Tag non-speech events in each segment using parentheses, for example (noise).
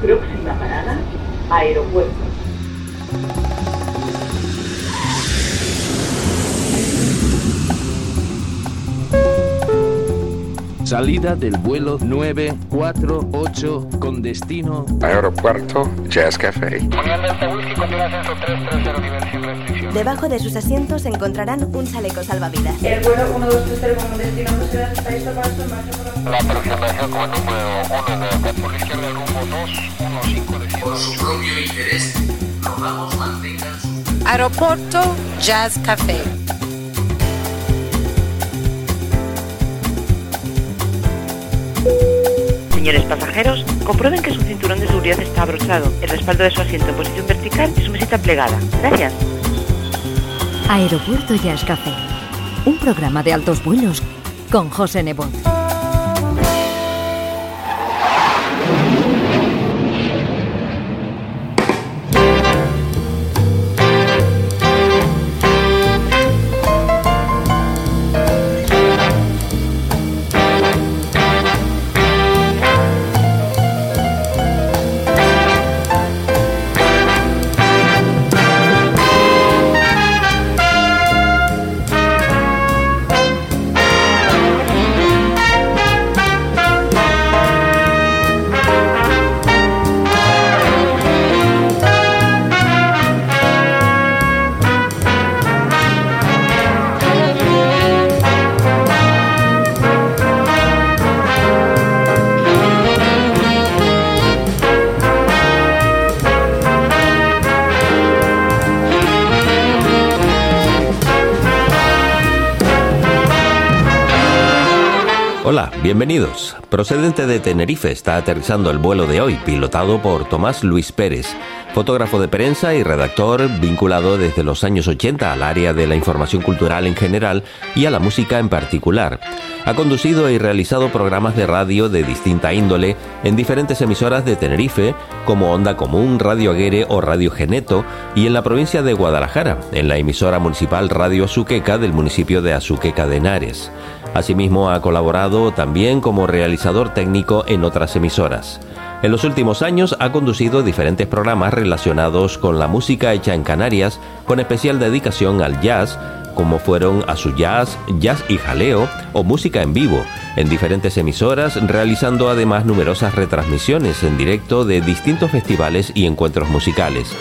Próxima parada, aeropuerto. Salida del vuelo 948 con destino Aeropuerto Jazz Café. Debajo de sus asientos encontrarán un chaleco salvavidas. El vuelo 1230 con destino la... Aproximación como número 1 de por la izquierda rumbo 215 de Por su propio interés, rogamos mantengan su... Aeropuerto Jazz Café. Señores pasajeros, comprueben que su cinturón de seguridad está abrochado, el respaldo de su asiento en posición vertical y su mesita plegada. Gracias. Aeropuerto Jazz Café. Un programa de altos vuelos con José Nebot. Hola, bienvenidos. Procedente de Tenerife está aterrizando el vuelo de hoy, pilotado por Tomás Luis Pérez, fotógrafo de prensa y redactor vinculado desde los años 80 al área de la información cultural en general y a la música en particular. Ha conducido y realizado programas de radio de distinta índole en diferentes emisoras de Tenerife, como Onda Común, Radio Aguere o Radio Geneto, y en la provincia de Guadalajara, en la emisora municipal Radio Azuqueca del municipio de Azuqueca de Henares. Asimismo, ha colaborado también como realizador técnico en otras emisoras. En los últimos años ha conducido diferentes programas relacionados con la música hecha en Canarias, con especial dedicación al jazz, como fueron a su jazz, jazz y jaleo o música en vivo, en diferentes emisoras, realizando además numerosas retransmisiones en directo de distintos festivales y encuentros musicales.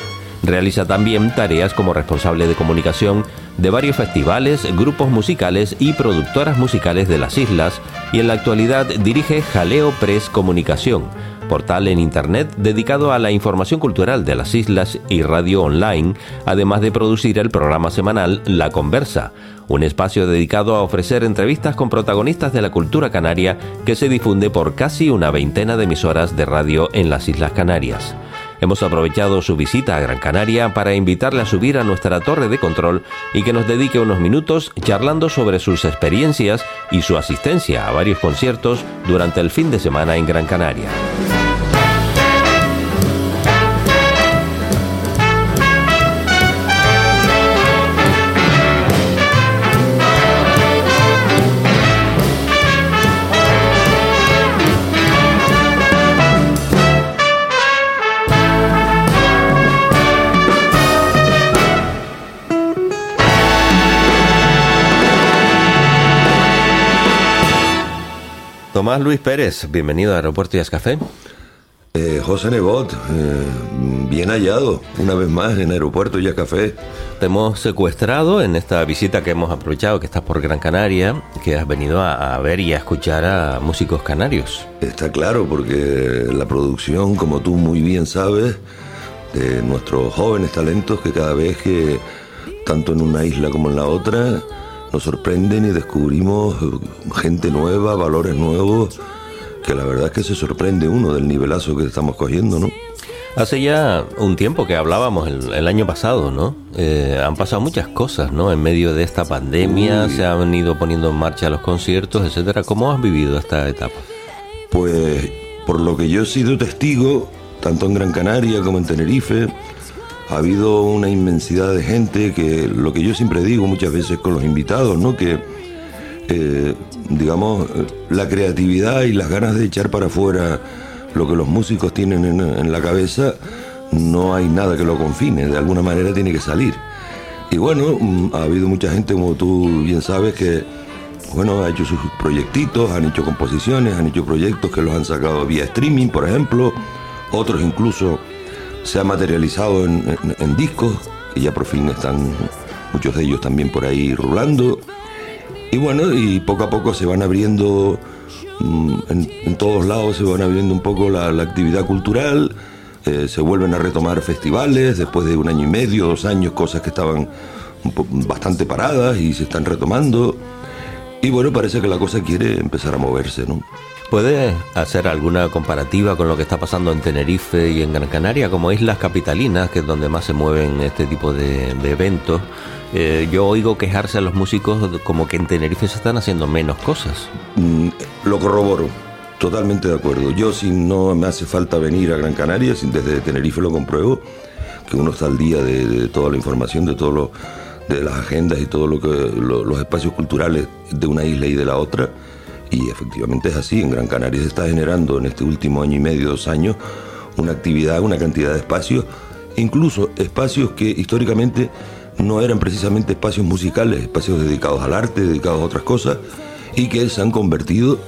Realiza también tareas como responsable de comunicación de varios festivales, grupos musicales y productoras musicales de las islas y en la actualidad dirige Jaleo Press Comunicación, portal en Internet dedicado a la información cultural de las islas y radio online, además de producir el programa semanal La Conversa, un espacio dedicado a ofrecer entrevistas con protagonistas de la cultura canaria que se difunde por casi una veintena de emisoras de radio en las Islas Canarias. Hemos aprovechado su visita a Gran Canaria para invitarle a subir a nuestra torre de control y que nos dedique unos minutos charlando sobre sus experiencias y su asistencia a varios conciertos durante el fin de semana en Gran Canaria. Tomás Luis Pérez, bienvenido a Aeropuerto Jazz Café. Eh, José Nebot, eh, bien hallado una vez más en Aeropuerto Jazz Café. Te hemos secuestrado en esta visita que hemos aprovechado, que estás por Gran Canaria, que has venido a, a ver y a escuchar a músicos canarios. Está claro, porque la producción, como tú muy bien sabes, de nuestros jóvenes talentos que cada vez que, tanto en una isla como en la otra, nos sorprenden y descubrimos gente nueva, valores nuevos, que la verdad es que se sorprende uno del nivelazo que estamos cogiendo, ¿no? Hace ya un tiempo que hablábamos el, el año pasado, ¿no? Eh, han pasado muchas cosas, ¿no? En medio de esta pandemia Uy. se han ido poniendo en marcha los conciertos, etcétera. ¿Cómo has vivido esta etapa? Pues por lo que yo he sido testigo, tanto en Gran Canaria como en Tenerife, ha habido una inmensidad de gente que lo que yo siempre digo muchas veces con los invitados, ¿no? Que eh, digamos, la creatividad y las ganas de echar para afuera lo que los músicos tienen en, la cabeza, no hay nada que lo confine, de alguna manera tiene que salir. Y bueno, mm, ha habido mucha gente, como tú bien sabes, que bueno, ha hecho sus proyectitos, han hecho composiciones, han hecho proyectos que los han sacado vía streaming, por ejemplo, otros incluso se han materializado en, discos, que ya por fin están muchos de ellos también por ahí rulando. Y bueno, y poco a poco se van abriendo Mm, en, todos lados se van abriendo un poco la, actividad cultural, eh, se vuelven a retomar festivales después de un año y medio, dos años, cosas que estaban bastante paradas y se están retomando. Y bueno, parece que la cosa quiere empezar a moverse, ¿no? ¿Puede hacer alguna comparativa con lo que está pasando en Tenerife y en Gran Canaria, como islas capitalinas, que es donde más se mueven este tipo de, eventos? Eh, yo oigo quejarse a los músicos como que en Tenerife se están haciendo menos cosas. Mm, lo corroboro, totalmente de acuerdo. Yo si no me hace falta venir a Gran Canaria, desde Tenerife lo compruebo, que uno está al día de, toda la información, de todo lo, de las agendas y todos lo que, los espacios culturales de una isla y de la otra y efectivamente es así, en Gran Canaria se está generando en este último año y medio, dos años, una actividad, una cantidad de espacios, incluso espacios que históricamente no eran precisamente espacios musicales, espacios dedicados al arte, dedicados a otras cosas, y que se han convertido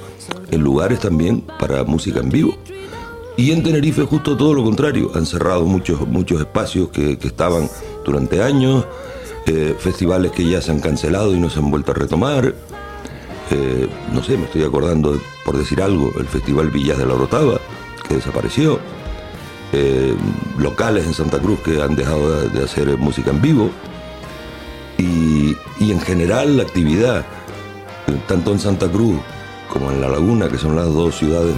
en lugares también para música en vivo. Y en Tenerife justo todo lo contrario, han cerrado muchos, muchos espacios que, estaban durante años, eh, festivales que ya se han cancelado y no se han vuelto a retomar, eh, no sé, me estoy acordando, por decir algo, el Festival Villas de la Orotava, que desapareció, eh, locales en Santa Cruz que han dejado de, hacer música en vivo, y, en general la actividad, tanto en Santa Cruz como en La Laguna, que son las dos ciudades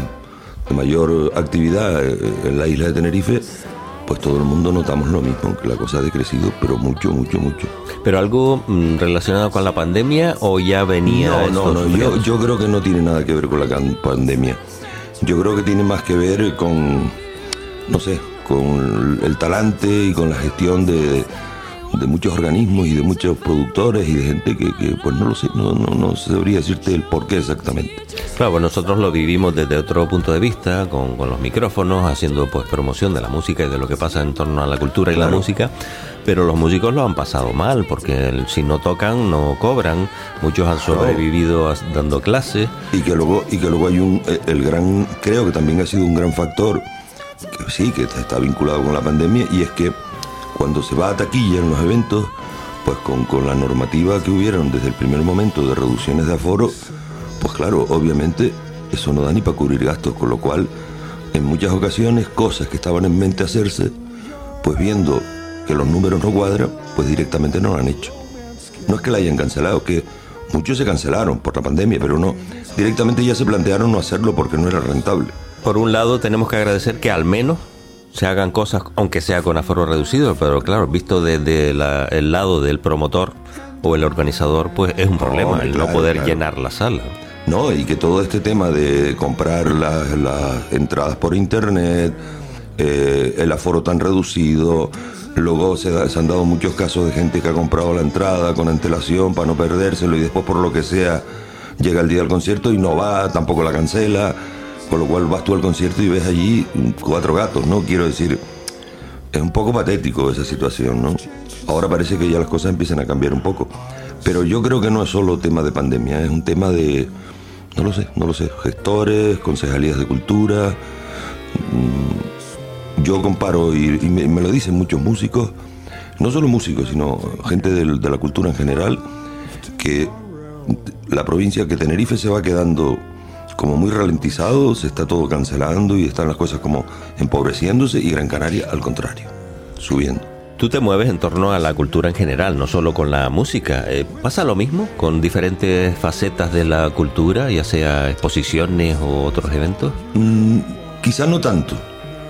de mayor actividad eh, en la isla de Tenerife, pues todo el mundo notamos lo mismo, que la cosa ha decrecido, pero mucho, mucho, mucho. ¿Pero algo mm, relacionado con la pandemia o ya venía? No, no, no, yo, creo que no tiene nada que ver con la pandemia. Yo creo que tiene más que ver con, no sé, con el talante y con la gestión de, de muchos organismos y de muchos productores y de gente que, pues no lo sé, no, no, no sabría decirte el por qué exactamente. Claro, pues nosotros lo vivimos desde otro punto de vista, con, con, los micrófonos, haciendo pues promoción de la música y de lo que pasa en torno a la cultura y la música, pero los músicos lo han pasado mal, porque si no tocan, no cobran, muchos han sobrevivido dando clases. Y que luego, y que luego hay un, eh, el gran, creo que también ha sido un gran factor, que sí, que está vinculado con la pandemia, y es que cuando se va a taquilla en los eventos, pues con, la normativa que hubieron desde el primer momento de reducciones de aforo, pues claro, obviamente eso no da ni para cubrir gastos, con lo cual en muchas ocasiones cosas que estaban en mente hacerse, pues viendo que los números no cuadran, pues directamente no lo han hecho. No es que la hayan cancelado, que muchos se cancelaron por la pandemia, pero no, directamente ya se plantearon no hacerlo porque no era rentable. Por un lado tenemos que agradecer que al menos se hagan cosas, aunque sea con aforo reducido, pero claro, visto desde el lado del promotor o el organizador, pues es un problema el no poder llenar la sala. No, y que todo este tema de comprar las, entradas por internet, eh, el aforo tan reducido, luego se, se, han dado muchos casos de gente que ha comprado la entrada con antelación para no perdérselo y después por lo que sea llega el día del concierto y no va, tampoco la cancela con lo cual vas tú al concierto y ves allí cuatro gatos, ¿no? Quiero decir, es un poco patético esa situación, ¿no? Ahora parece que ya las cosas empiezan a cambiar un poco. Pero yo creo que no es solo tema de pandemia, es un tema de, no lo sé, no lo sé, gestores, concejalías de cultura. Mm, yo comparo, y, me, lo dicen muchos músicos, no solo músicos, sino gente de la cultura en general, que la provincia que Tenerife se va quedando como muy ralentizado, se está todo cancelando y están las cosas como empobreciéndose y Gran Canaria al contrario, subiendo. Tú te mueves en torno a la cultura en general, no solo con la música. Eh, ¿Pasa lo mismo con diferentes facetas de la cultura, ya sea exposiciones o otros eventos? Mm, quizá no tanto,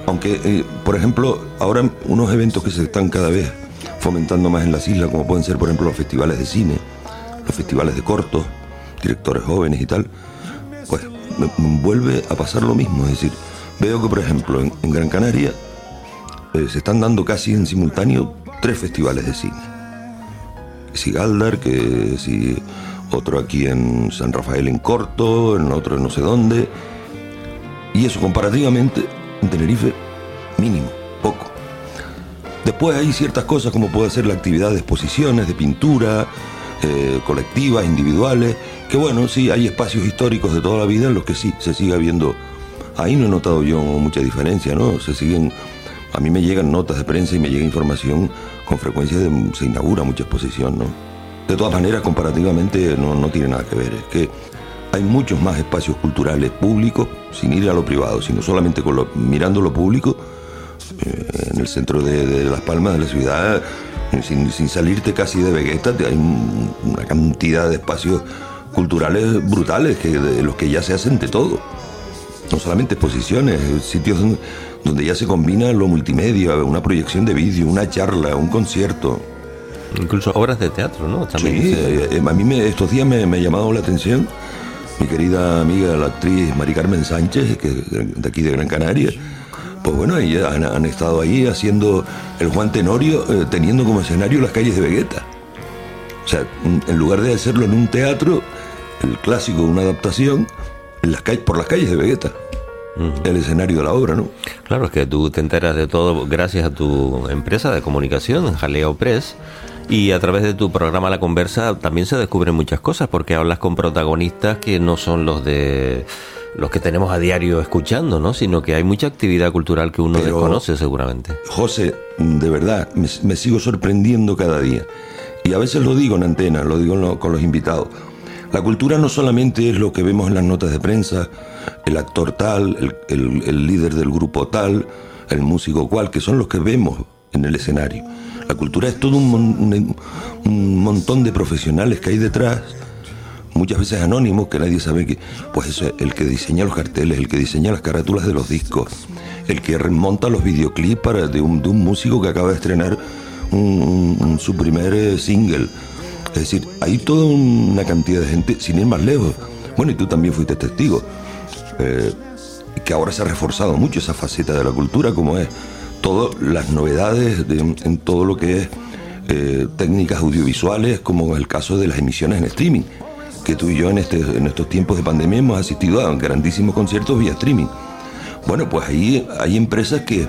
aunque, eh, por ejemplo, ahora unos eventos que se están cada vez fomentando más en las islas, como pueden ser, por ejemplo, los festivales de cine, los festivales de cortos, directores jóvenes y tal, vuelve a pasar lo mismo. Es decir, veo que, por ejemplo, en, Gran Canaria eh, se están dando casi en simultáneo tres festivales de cine. Si Galdar, que si otro aquí en San Rafael en Corto, en otro en no sé dónde. Y eso comparativamente en Tenerife, mínimo, poco. Después hay ciertas cosas como puede ser la actividad de exposiciones, de pintura, eh, colectivas, individuales, que bueno, sí, hay espacios históricos de toda la vida en los que sí, se sigue viendo. Ahí no he notado yo mucha diferencia, ¿no? Se siguen, a mí me llegan notas de prensa y me llega información con frecuencia de, se inaugura mucha exposición, ¿no? De todas maneras, comparativamente no, no tiene nada que ver, es que hay muchos más espacios culturales públicos, sin ir a lo privado, sino solamente con lo, mirando lo público, eh, en el centro de, Las Palmas de la ciudad, eh, sin, salirte casi de Vegueta, hay una cantidad de espacios culturales brutales que, de los que ya se hacen de todo. No solamente exposiciones, sitios donde ya se combina lo multimedia, una proyección de vídeo, una charla, un concierto. Incluso obras de teatro, ¿no? También sí, eh, a mí estos días me, me ha llamado la atención mi querida amiga, la actriz Mari Carmen Sánchez, que de aquí de Gran Canaria. Pues bueno, ellas han, estado ahí haciendo el Juan Tenorio, eh, teniendo como escenario las calles de Vegueta. O sea, en lugar de hacerlo en un teatro, el clásico, una adaptación, en las calles, por las calles de Vegueta. El escenario de la obra, ¿no? Claro, es que tú te enteras de todo gracias a tu empresa de comunicación, Jaleo Press, y a través de tu programa La Conversa también se descubren muchas cosas porque hablas con protagonistas que no son los de los que tenemos a diario escuchando, ¿no? Sino que hay mucha actividad cultural que uno desconoce seguramente. José, de verdad, me, sigo sorprendiendo cada día. Y a veces lo digo en antena, lo digo con los invitados. La cultura no solamente es lo que vemos en las notas de prensa, el actor tal, el, el líder del grupo tal, el músico cual, que son los que vemos en el escenario la cultura es todo un, montón de profesionales que hay detrás, muchas veces anónimos, que nadie sabe que, pues eso, el que diseña los carteles, el que diseña las carátulas de los discos, el que remonta los videoclips para, de, un, músico que acaba de estrenar su primer eh, single. Es decir, hay toda una cantidad de gente, sin ir más lejos. Bueno, y tú también fuiste testigo, eh, que ahora se ha reforzado mucho esa faceta de la cultura, como es todas las novedades en todo lo que es eh, técnicas audiovisuales, como el caso de las emisiones en streaming, que tú y yo en, este, en estos tiempos de pandemia hemos asistido a grandísimos conciertos vía streaming. Bueno, pues ahí hay empresas que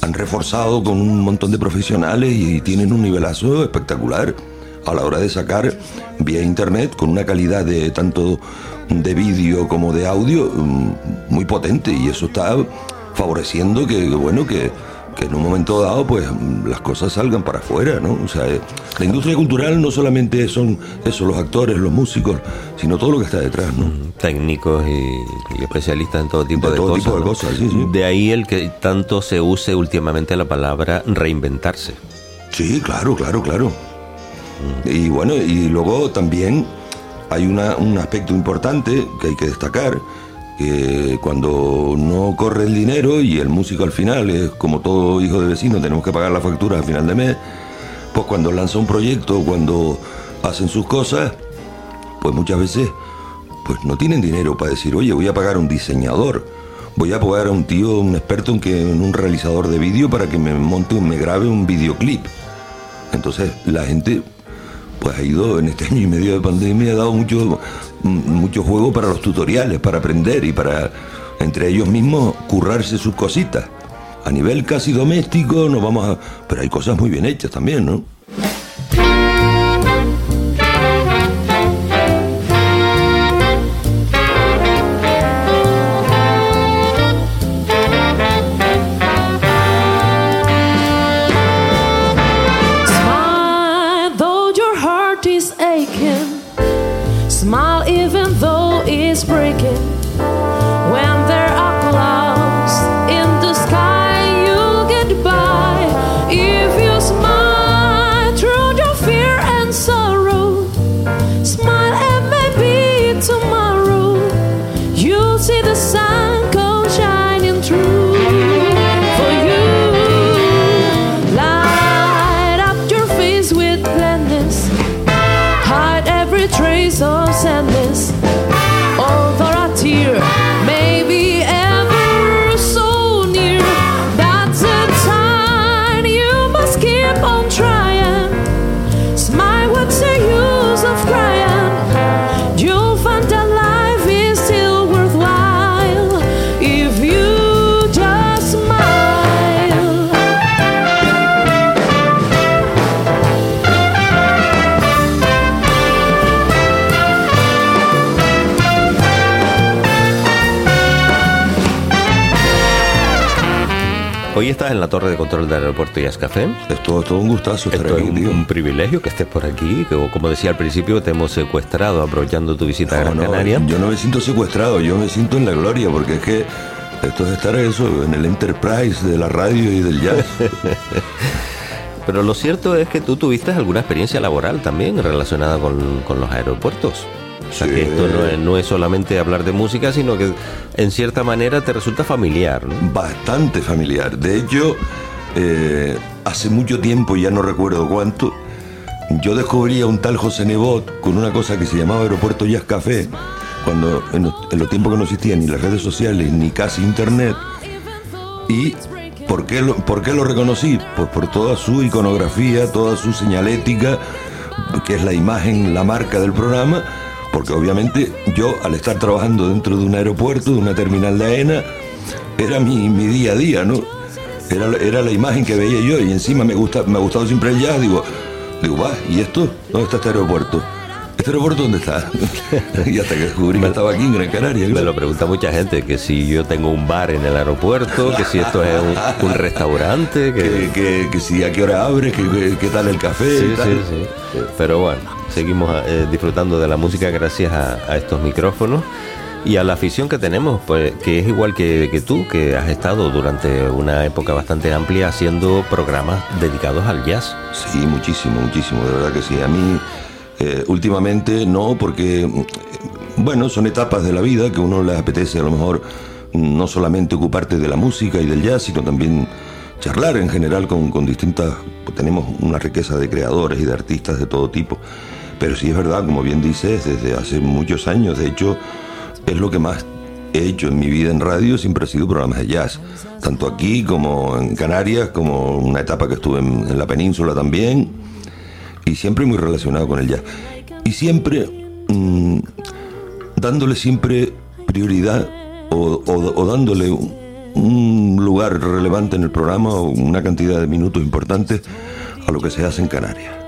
han reforzado con un montón de profesionales y tienen un nivelazo espectacular a la hora de sacar vía internet con una calidad de tanto de vídeo como de audio mm, muy potente y eso está favoreciendo que bueno que que en un momento dado pues las cosas salgan para afuera, ¿no? O sea, la industria cultural no solamente son eso, los actores, los músicos, sino todo lo que está detrás, ¿no? Técnicos y, especialistas en todo tipo de, todo cosas. Tipo de, cosas sí, sí. de ahí el que tanto se use últimamente la palabra reinventarse. Sí, claro, claro, claro. Mm. Y bueno, y luego también hay una, un aspecto importante que hay que destacar, que cuando no corre el dinero y el músico al final es como todo hijo de vecino, tenemos que pagar la factura al final de mes, pues cuando lanza un proyecto, cuando hacen sus cosas, pues muchas veces pues no tienen dinero para decir, oye, voy a pagar a un diseñador, voy a pagar a un tío, un experto en, que, en un realizador de vídeo para que me monte, me grabe un videoclip. Entonces la gente pues ha ido en este (laughs) año y medio de pandemia, ha dado mucho, mucho juego para los tutoriales, para aprender y para entre ellos mismos currarse sus cositas. A nivel casi doméstico nos vamos a... Pero hay cosas muy bien hechas también, ¿no? La torre de control del aeropuerto Jazz Café. Es todo, todo un gustazo estar Esto aquí, es un, un privilegio que estés por aquí, que como decía al principio te hemos secuestrado aprovechando tu visita a No, Gran no, Canaria. Yo no me siento secuestrado, yo me siento en la gloria, porque es que esto es estar eso, en el Enterprise de la radio y del jazz. (laughs) Pero lo cierto es que tú tuviste alguna experiencia laboral también relacionada con, con los aeropuertos. O sea Sí. que esto no es, no es solamente hablar de música, sino que en cierta manera te resulta familiar, ¿no? Bastante familiar. De hecho, eh, hace mucho tiempo, ya no recuerdo cuánto, yo descubrí a un tal José Nebot con una cosa que se llamaba Aeropuerto Jazz Café, cuando en los, en los tiempos que no existían ni las redes sociales ni casi internet. Y ¿por qué, lo, ¿por qué lo reconocí? Pues por toda su iconografía, toda su señalética, que es la imagen, la marca del programa, porque obviamente yo al estar trabajando dentro de un aeropuerto, de una terminal de AENA, era mi, mi día a día, ¿no? Era, era la imagen que veía yo y encima me, gusta, me ha gustado siempre el jazz, digo, digo, va, ¿y esto? ¿Dónde está este aeropuerto? ¿Este aeropuerto dónde está? y hasta que descubrí que estaba aquí en Gran Canaria. Me lo pregunta mucha gente, que si yo tengo un bar en el aeropuerto, que si esto es un, un restaurante, (laughs) que... Que, que- que si a qué hora abre, que, que- qué tal el café. Sí, tal. sí, sí. Pero bueno, seguimos eh, disfrutando de la música gracias a, a estos micrófonos y a la afición que tenemos, pues que es igual que, que tú, que has estado durante una época bastante amplia haciendo programas dedicados al jazz. Sí, muchísimo, muchísimo, de verdad que sí. A mí eh, últimamente no, porque, mm, bueno, son etapas de la vida que uno le apetece a lo mejor mm, no solamente ocuparte de la música y del jazz, sino también charlar en general con, con distintas, pues tenemos una riqueza de creadores y de artistas de todo tipo. Pero sí es verdad, como bien dices, desde hace muchos años, de hecho, es lo que más he hecho en mi vida en radio, siempre ha sido programas de jazz. Tanto aquí como en Canarias, como una etapa que estuve en la península también, y siempre muy relacionado con el jazz. Y siempre mm, dándole siempre prioridad o, dándole un, un lugar relevante en el programa o una cantidad de minutos importantes a lo que se hace en Canarias.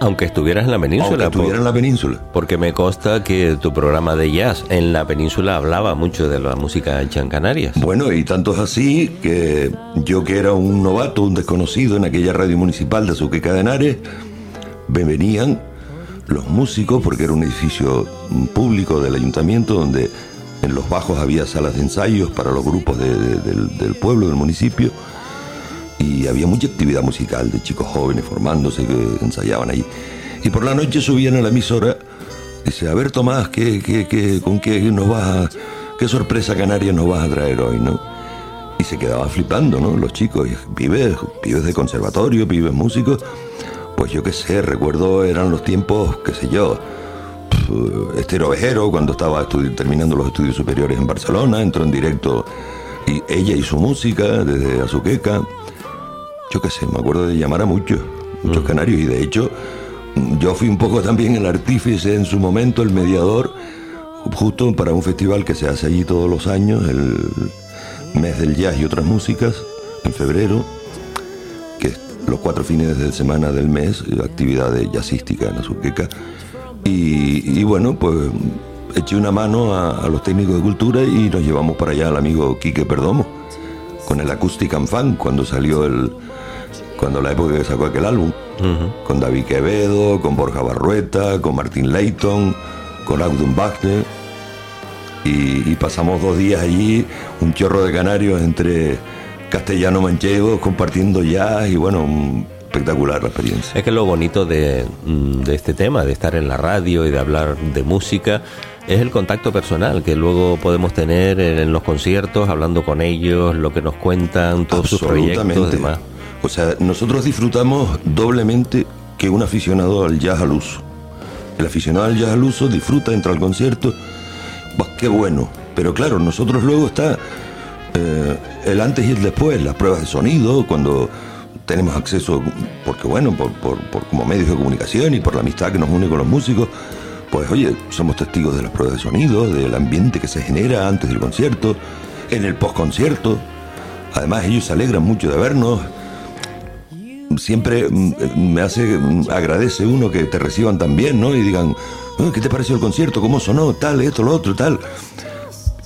Aunque estuvieras en la península. Aunque estuviera por- en la península. Porque me consta que tu programa de jazz en la península hablaba mucho de la música hecha en Canarias. Bueno, y tanto es así que yo que era un novato, un desconocido en aquella radio municipal de Azuqueca de Henares, me venían los músicos, porque era un edificio público del ayuntamiento donde en los bajos había salas de ensayos para los grupos de- de- del, del pueblo, del municipio, y había mucha actividad musical de chicos jóvenes formándose que ensayaban ahí. Y por la noche subían a la emisora, dice, a ver Tomás, ¿qué, qué, qué- con qué nos vas qué sorpresa canaria nos vas a traer hoy, no? Y se quedaban flipando, ¿no? Los chicos, pibes, pibes de conservatorio, pibes músicos, pues yo qué sé, recuerdo, eran los tiempos, qué sé yo, Estero Vejero, cuando estaba terminando los estudios superiores en Barcelona, entró en directo y ella y su música desde Azuqueca. Yo qué sé, me acuerdo de llamar a muchos, muchos canarios y de hecho mm, yo fui un poco también el artífice en su momento, el mediador, justo para un festival que se hace allí todos los años, el mes del jazz y otras músicas, en febrero, que es los cuatro fines de semana del mes, actividades jazzísticas en Azuqueca. Y, y bueno, pues eché una mano a, a los técnicos de cultura y nos llevamos para allá al amigo Quique Perdomo, con el Acoustic and Fan, cuando salió el. cuando la época que sacó aquel álbum. Con David Quevedo, con Borja Barrueta, con Martin Leighton, con Audun Wagner. Y, y pasamos dos días allí, un chorro de canarios entre castellano manchego, compartiendo jazz y bueno, un- espectacular la experiencia. Es que lo bonito de, mm, de este tema, de estar en la radio y de hablar de música, es el contacto personal que luego podemos tener en, los conciertos, hablando con ellos, lo que nos cuentan, todos sus proyectos y demás. O sea, nosotros disfrutamos doblemente que un aficionado al jazz al uso. El aficionado al jazz al uso disfruta, entra al concierto, bah, qué bueno. Pero claro, nosotros luego está eh, el antes y el después, las pruebas de sonido, cuando tenemos acceso, porque bueno, por, por- por como medios de comunicación y por la amistad que nos une con los músicos, pues oye, somos testigos de las pruebas de sonido, del ambiente que se genera antes del concierto, en el postconcierto. Además, ellos se alegran mucho de vernos. Siempre mm, me hace, mm, agradece uno que te reciban tan bien, ¿no? Y digan, "Oh, ¿qué te pareció el concierto? ¿Cómo sonó? Tal, esto, lo otro, tal.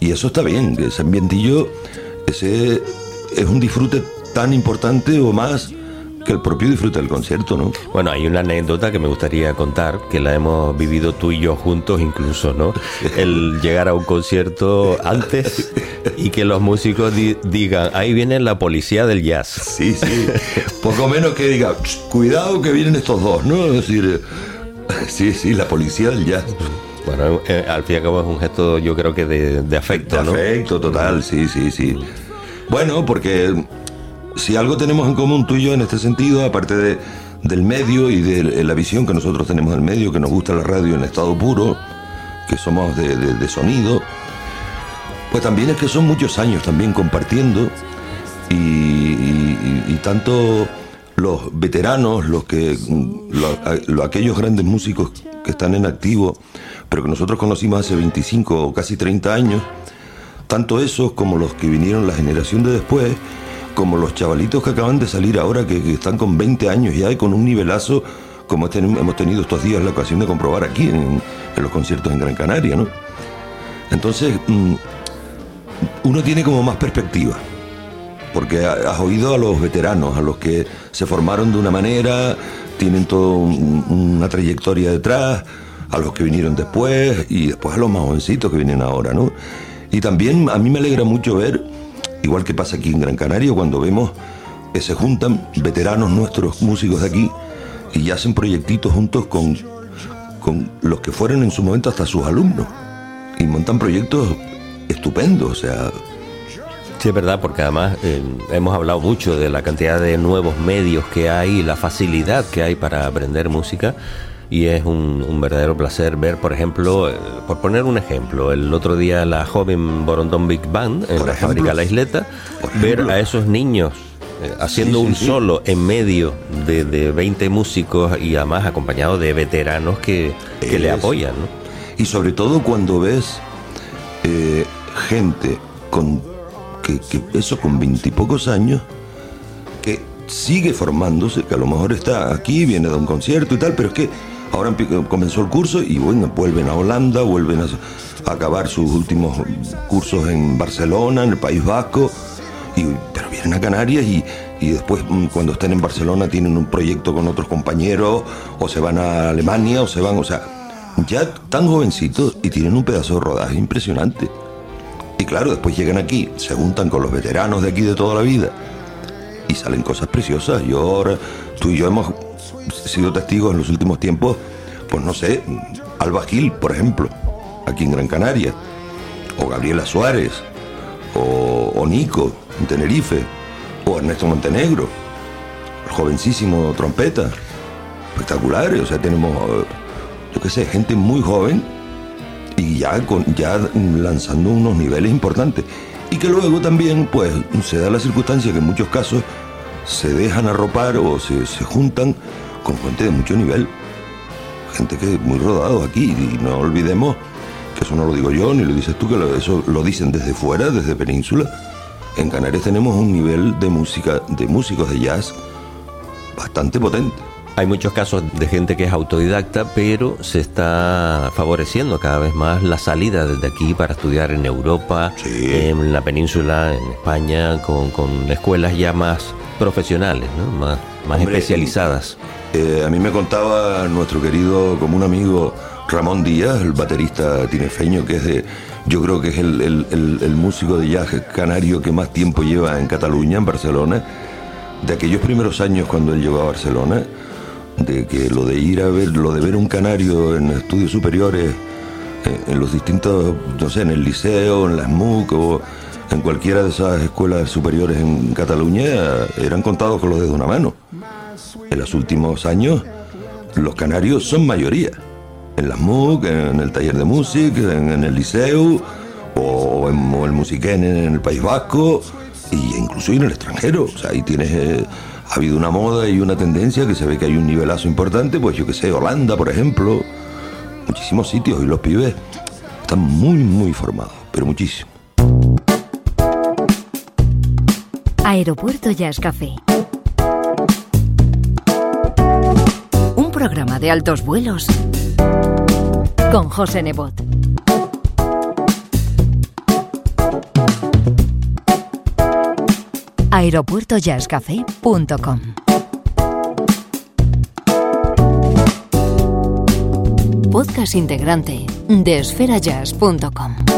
Y eso está bien, ese ambientillo, ese, es un disfrute tan importante o más que el propio disfrute del concierto, ¿no? Bueno, hay una anécdota que me gustaría contar, que la hemos vivido tú y yo juntos incluso, ¿no? (laughs) El llegar a un concierto antes y que los músicos digan, ahí viene la policía del jazz. Sí, sí. Poco menos que diga, cuidado que vienen estos dos, ¿no? Es decir, sí, sí, la policía del jazz. Bueno, eh, al fin y al cabo es un gesto, yo creo que de, afecto, de Afecto, total, sí, sí, sí. Bueno, porque si algo tenemos en común tú y yo en este sentido, aparte de, del medio y de la visión que nosotros tenemos del medio, que nos gusta la radio en estado puro, que somos de, sonido, pues también es que son muchos años también compartiendo y, tanto los veteranos, los que aquellos grandes músicos que están en activo, pero que nosotros conocimos hace 25 o casi 30 años, tanto esos como los que vinieron la generación de después, como los chavalitos que acaban de salir ahora, que, están con 20 años ya y con un nivelazo, como este, hemos tenido estos días la ocasión de comprobar aquí en, los conciertos en Gran Canaria, ¿no? Entonces, mm, uno tiene como más perspectiva, porque has oído a los veteranos, a los que se formaron de una manera, tienen toda una trayectoria detrás, a los que vinieron después y después a los más jovencitos que vienen ahora, ¿no? Y también a mí me alegra mucho ver igual que pasa aquí en Gran Canaria, cuando vemos que se juntan veteranos nuestros músicos de aquí y hacen proyectitos juntos con, con los que fueron en su momento hasta sus alumnos. Y montan proyectos estupendos, o sea... Sí, es verdad, porque además eh, hemos hablado mucho de la cantidad de nuevos medios que hay, la facilidad que hay para aprender música y es un, verdadero placer ver, por ejemplo, eh, por poner un ejemplo, el otro día la joven Borondón Big Band en la fábrica La Isleta, ver a esos niños eh, haciendo un solo en medio de, de, 20 músicos y además acompañado de veteranos que, que le apoyan. ¿no? Y sobre todo cuando ves eh, gente con que, que eso con veintipocos años que sigue formándose, que a lo mejor está aquí, viene de un concierto y tal, pero es que Ahora comenzó el curso y bueno, vuelven a Holanda, vuelven a, acabar sus últimos cursos en Barcelona, en el País Vasco, y, pero vienen a Canarias y, después mm, cuando estén en Barcelona tienen un proyecto con otros compañeros, o se van a Alemania, o se van, o sea, ya tan jovencitos y tienen un pedazo de rodaje impresionante. Y claro, después llegan aquí, se juntan con los veteranos de aquí de toda la vida y salen cosas preciosas. Yo ahora, tú y yo hemos sido testigos en los últimos tiempos, pues no sé, Alba Gil, por ejemplo, aquí en Gran Canaria, o Gabriela Suárez, o, Nico en Tenerife, o Ernesto Montenegro, el jovencísimo trompeta, espectaculares, o sea, tenemos, yo qué sé, gente muy joven y ya, con, ya lanzando unos niveles importantes. Y que luego también, pues, se da la circunstancia que en muchos casos se dejan arropar o se, se juntan con gente de mucho nivel, gente que es muy rodado aquí, y no olvidemos que eso no lo digo yo, ni lo dices tú, que eso lo dicen desde fuera, desde Península. En Canarias tenemos un nivel de música, de músicos de jazz bastante potente. Hay muchos casos de gente que es autodidacta, pero se está favoreciendo cada vez más la salida desde aquí para estudiar en Europa, en la península, en España, con, escuelas ya más profesionales, más, más especializadas. Eh, a mí me contaba nuestro querido como un amigo Ramón Díaz, el baterista tinefeño, que es de, yo creo que es el, músico de jazz canario que más tiempo lleva en Cataluña, en Barcelona, de aquellos primeros años cuando él llegó a Barcelona, de que lo de ir a ver, lo de ver un canario en estudios superiores, en, los distintos, no sé, en el liceo, en la SMUC o en cualquiera de esas escuelas superiores en Cataluña, eran contados con los dedos de una mano. En los últimos años, los canarios son mayoría. En las MUC, en el taller de música, en, el liceo, o en el musiquén en el País Vasco, e incluso en el extranjero. O sea, ahí tienes... Eh, ha habido una moda y una tendencia que se ve que hay un nivelazo importante, pues yo que sé, Holanda, por ejemplo, muchísimos sitios y los pibes están muy, muy formados, pero muchísimo. Aeropuerto Jazz Café. programa de altos vuelos con José Nebot. aeropuertojazzcafé.com. Podcast integrante de esferajazz.com.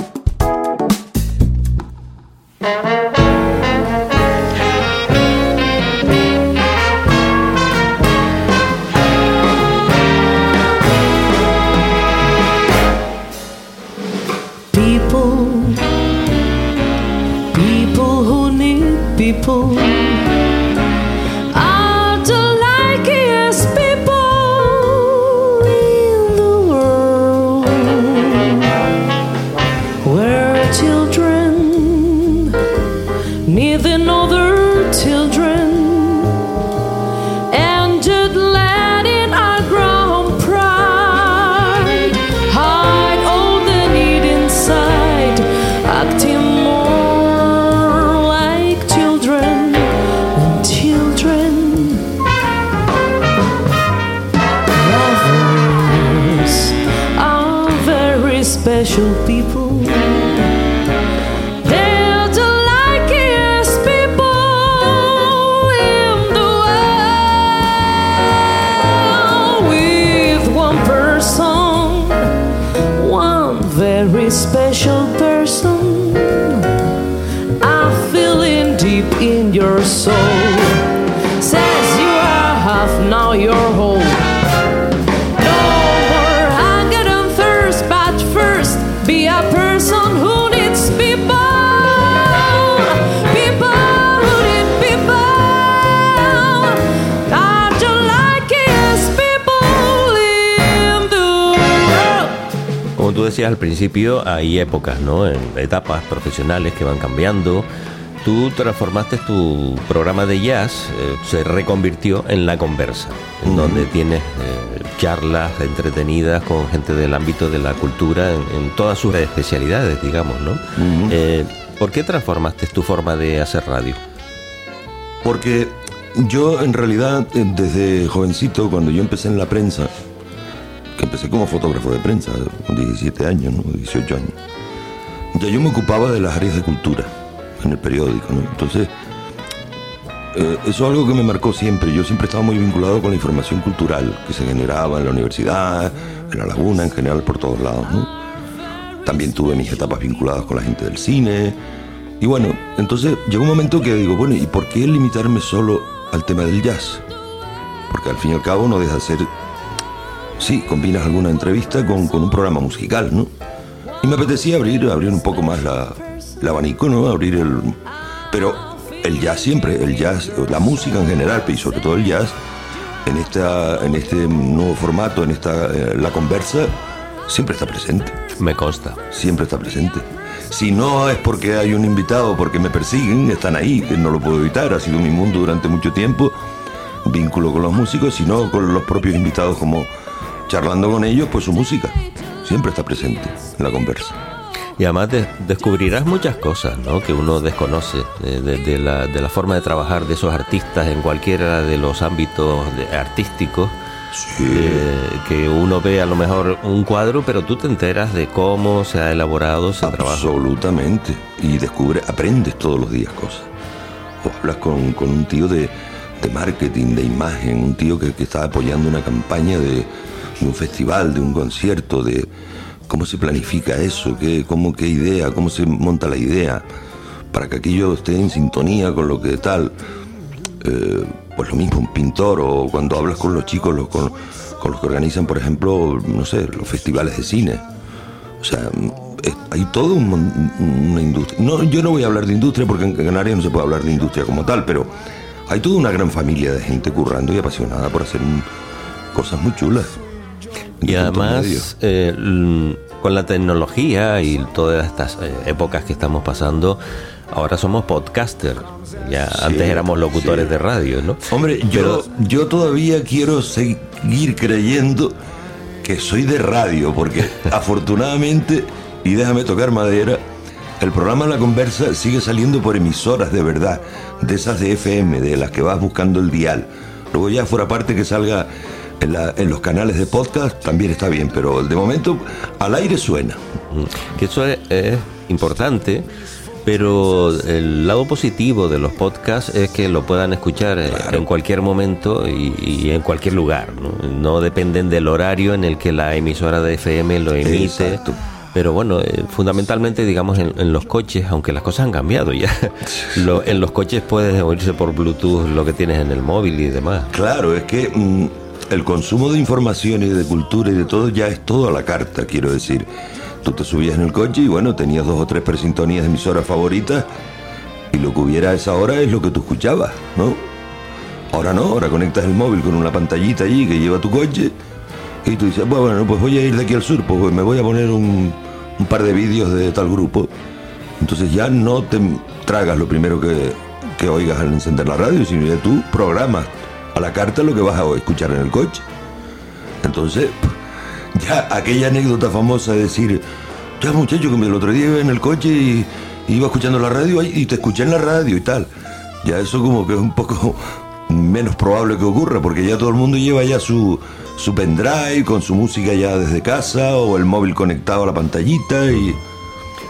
principio, hay épocas, ¿no? En etapas profesionales que van cambiando. Tú transformaste tu programa de jazz, eh, se reconvirtió en La Conversa, en donde tienes eh, charlas entretenidas con gente del ámbito de la cultura en, en todas sus especialidades, digamos, ¿no? Eh, ¿Por qué transformaste tu forma de hacer radio? Porque yo en realidad eh, desde jovencito, cuando yo empecé en la prensa, empecé como fotógrafo de prensa, con 17 años, ¿no? 18 años, ya yo me ocupaba de las áreas de cultura en el periódico, ¿no? Entonces, eh, eso es algo que me marcó siempre. Yo siempre estaba muy vinculado con la información cultural que se generaba en la universidad, en la laguna, en general por todos lados, ¿no? También tuve mis etapas vinculadas con la gente del cine. Y bueno, entonces llegó un momento que digo, bueno, ¿y por qué limitarme solo al tema del jazz? Porque al fin y al cabo no deja de ser... Sí, combinas alguna entrevista con, con un programa musical, ¿no? Y me apetecía abrir, abrir un poco más la, el abanico, ¿no? Abrir el... Pero el jazz siempre, el jazz, la música en general, y sobre todo el jazz, en, esta, en este nuevo formato, en esta, eh, la conversa, siempre está presente. Me consta. Siempre está presente. Si no es porque hay un invitado, porque me persiguen, están ahí, no lo puedo evitar, ha sido mi mundo durante mucho tiempo, vínculo con los músicos, sino con los propios invitados, como charlando con ellos, pues su música siempre está presente en la conversa. Y además de- descubrirás muchas cosas ¿no? que uno desconoce eh, de, de la, de la forma de trabajar de esos artistas en cualquiera de los ámbitos artísticos. eh, que uno ve a lo mejor un cuadro, pero tú te enteras de cómo se ha elaborado ese trabajo. Absolutamente. Y descubre, aprendes todos los días cosas. O hablas con, con un tío de, de marketing, de imagen, un tío que, que está apoyando una campaña de, de un festival, de un concierto, de cómo se planifica eso, qué, cómo, qué idea, cómo se monta la idea, para que aquello esté en sintonía con lo que tal. Eh, pues lo mismo, un pintor, o cuando hablas con los chicos, los- con, con los que organizan, por ejemplo, no sé, los festivales de cine. O sea, hay todo un una industria. No, yo no voy a hablar de industria porque en Canarias no se puede hablar de industria como tal, pero hay toda una gran familia de gente currando y apasionada por hacer cosas muy chulas. Y además, eh, con la tecnología y todas estas eh, épocas que estamos pasando, ahora somos podcasters. Ya Sí, antes éramos locutores sí. de radio, ¿no? Hombre, yo, yo todavía quiero seguir creyendo que soy de radio, porque (laughs) afortunadamente, y déjame tocar madera, el programa La Conversa sigue saliendo por emisoras de verdad, de esas de FM, de las que vas buscando el dial. Luego ya fuera parte que salga en, la- en los canales de podcast, también está bien, pero de momento al aire suena. Que eso es, es importante Pero el lado positivo de los podcasts es que lo puedan escuchar eh, en cualquier momento y, y en cualquier lugar. ¿no? no dependen del horario en el que la emisora de FM lo emite. Exacto. Pero bueno, eh, fundamentalmente, digamos, en, en los coches, aunque las cosas han cambiado ya, (laughs) lo- en los coches puedes oírse por Bluetooth lo que tienes en el móvil y demás. Claro, es que mm, el consumo de información y de cultura y de todo ya es todo a la carta, quiero decir. Tú te subías en el coche y bueno, tenías dos o tres presintonías de emisoras favoritas y lo que hubiera a esa hora es lo que tú escuchabas, ¿no? Ahora no, ahora conectas el móvil con una pantallita allí que lleva tu coche y tú dices, bueno, pues voy a ir de aquí al sur, pues me voy a poner un, par de vídeos de tal grupo. Entonces ya no te tragas lo primero que, que oigas al encender la radio, sino ya tú programas a la carta lo que vas a escuchar en el coche. Entonces, (laughs) ya aquella anécdota famosa de decir, ya muchacho, que el otro día iba en el coche y iba escuchando la radio y te escuché en la radio y tal. Ya eso como que es un poco (laughs) menos probable que ocurra, porque ya todo el mundo lleva ya su, su pendrive con su música ya desde casa o el móvil conectado a la pantallita y...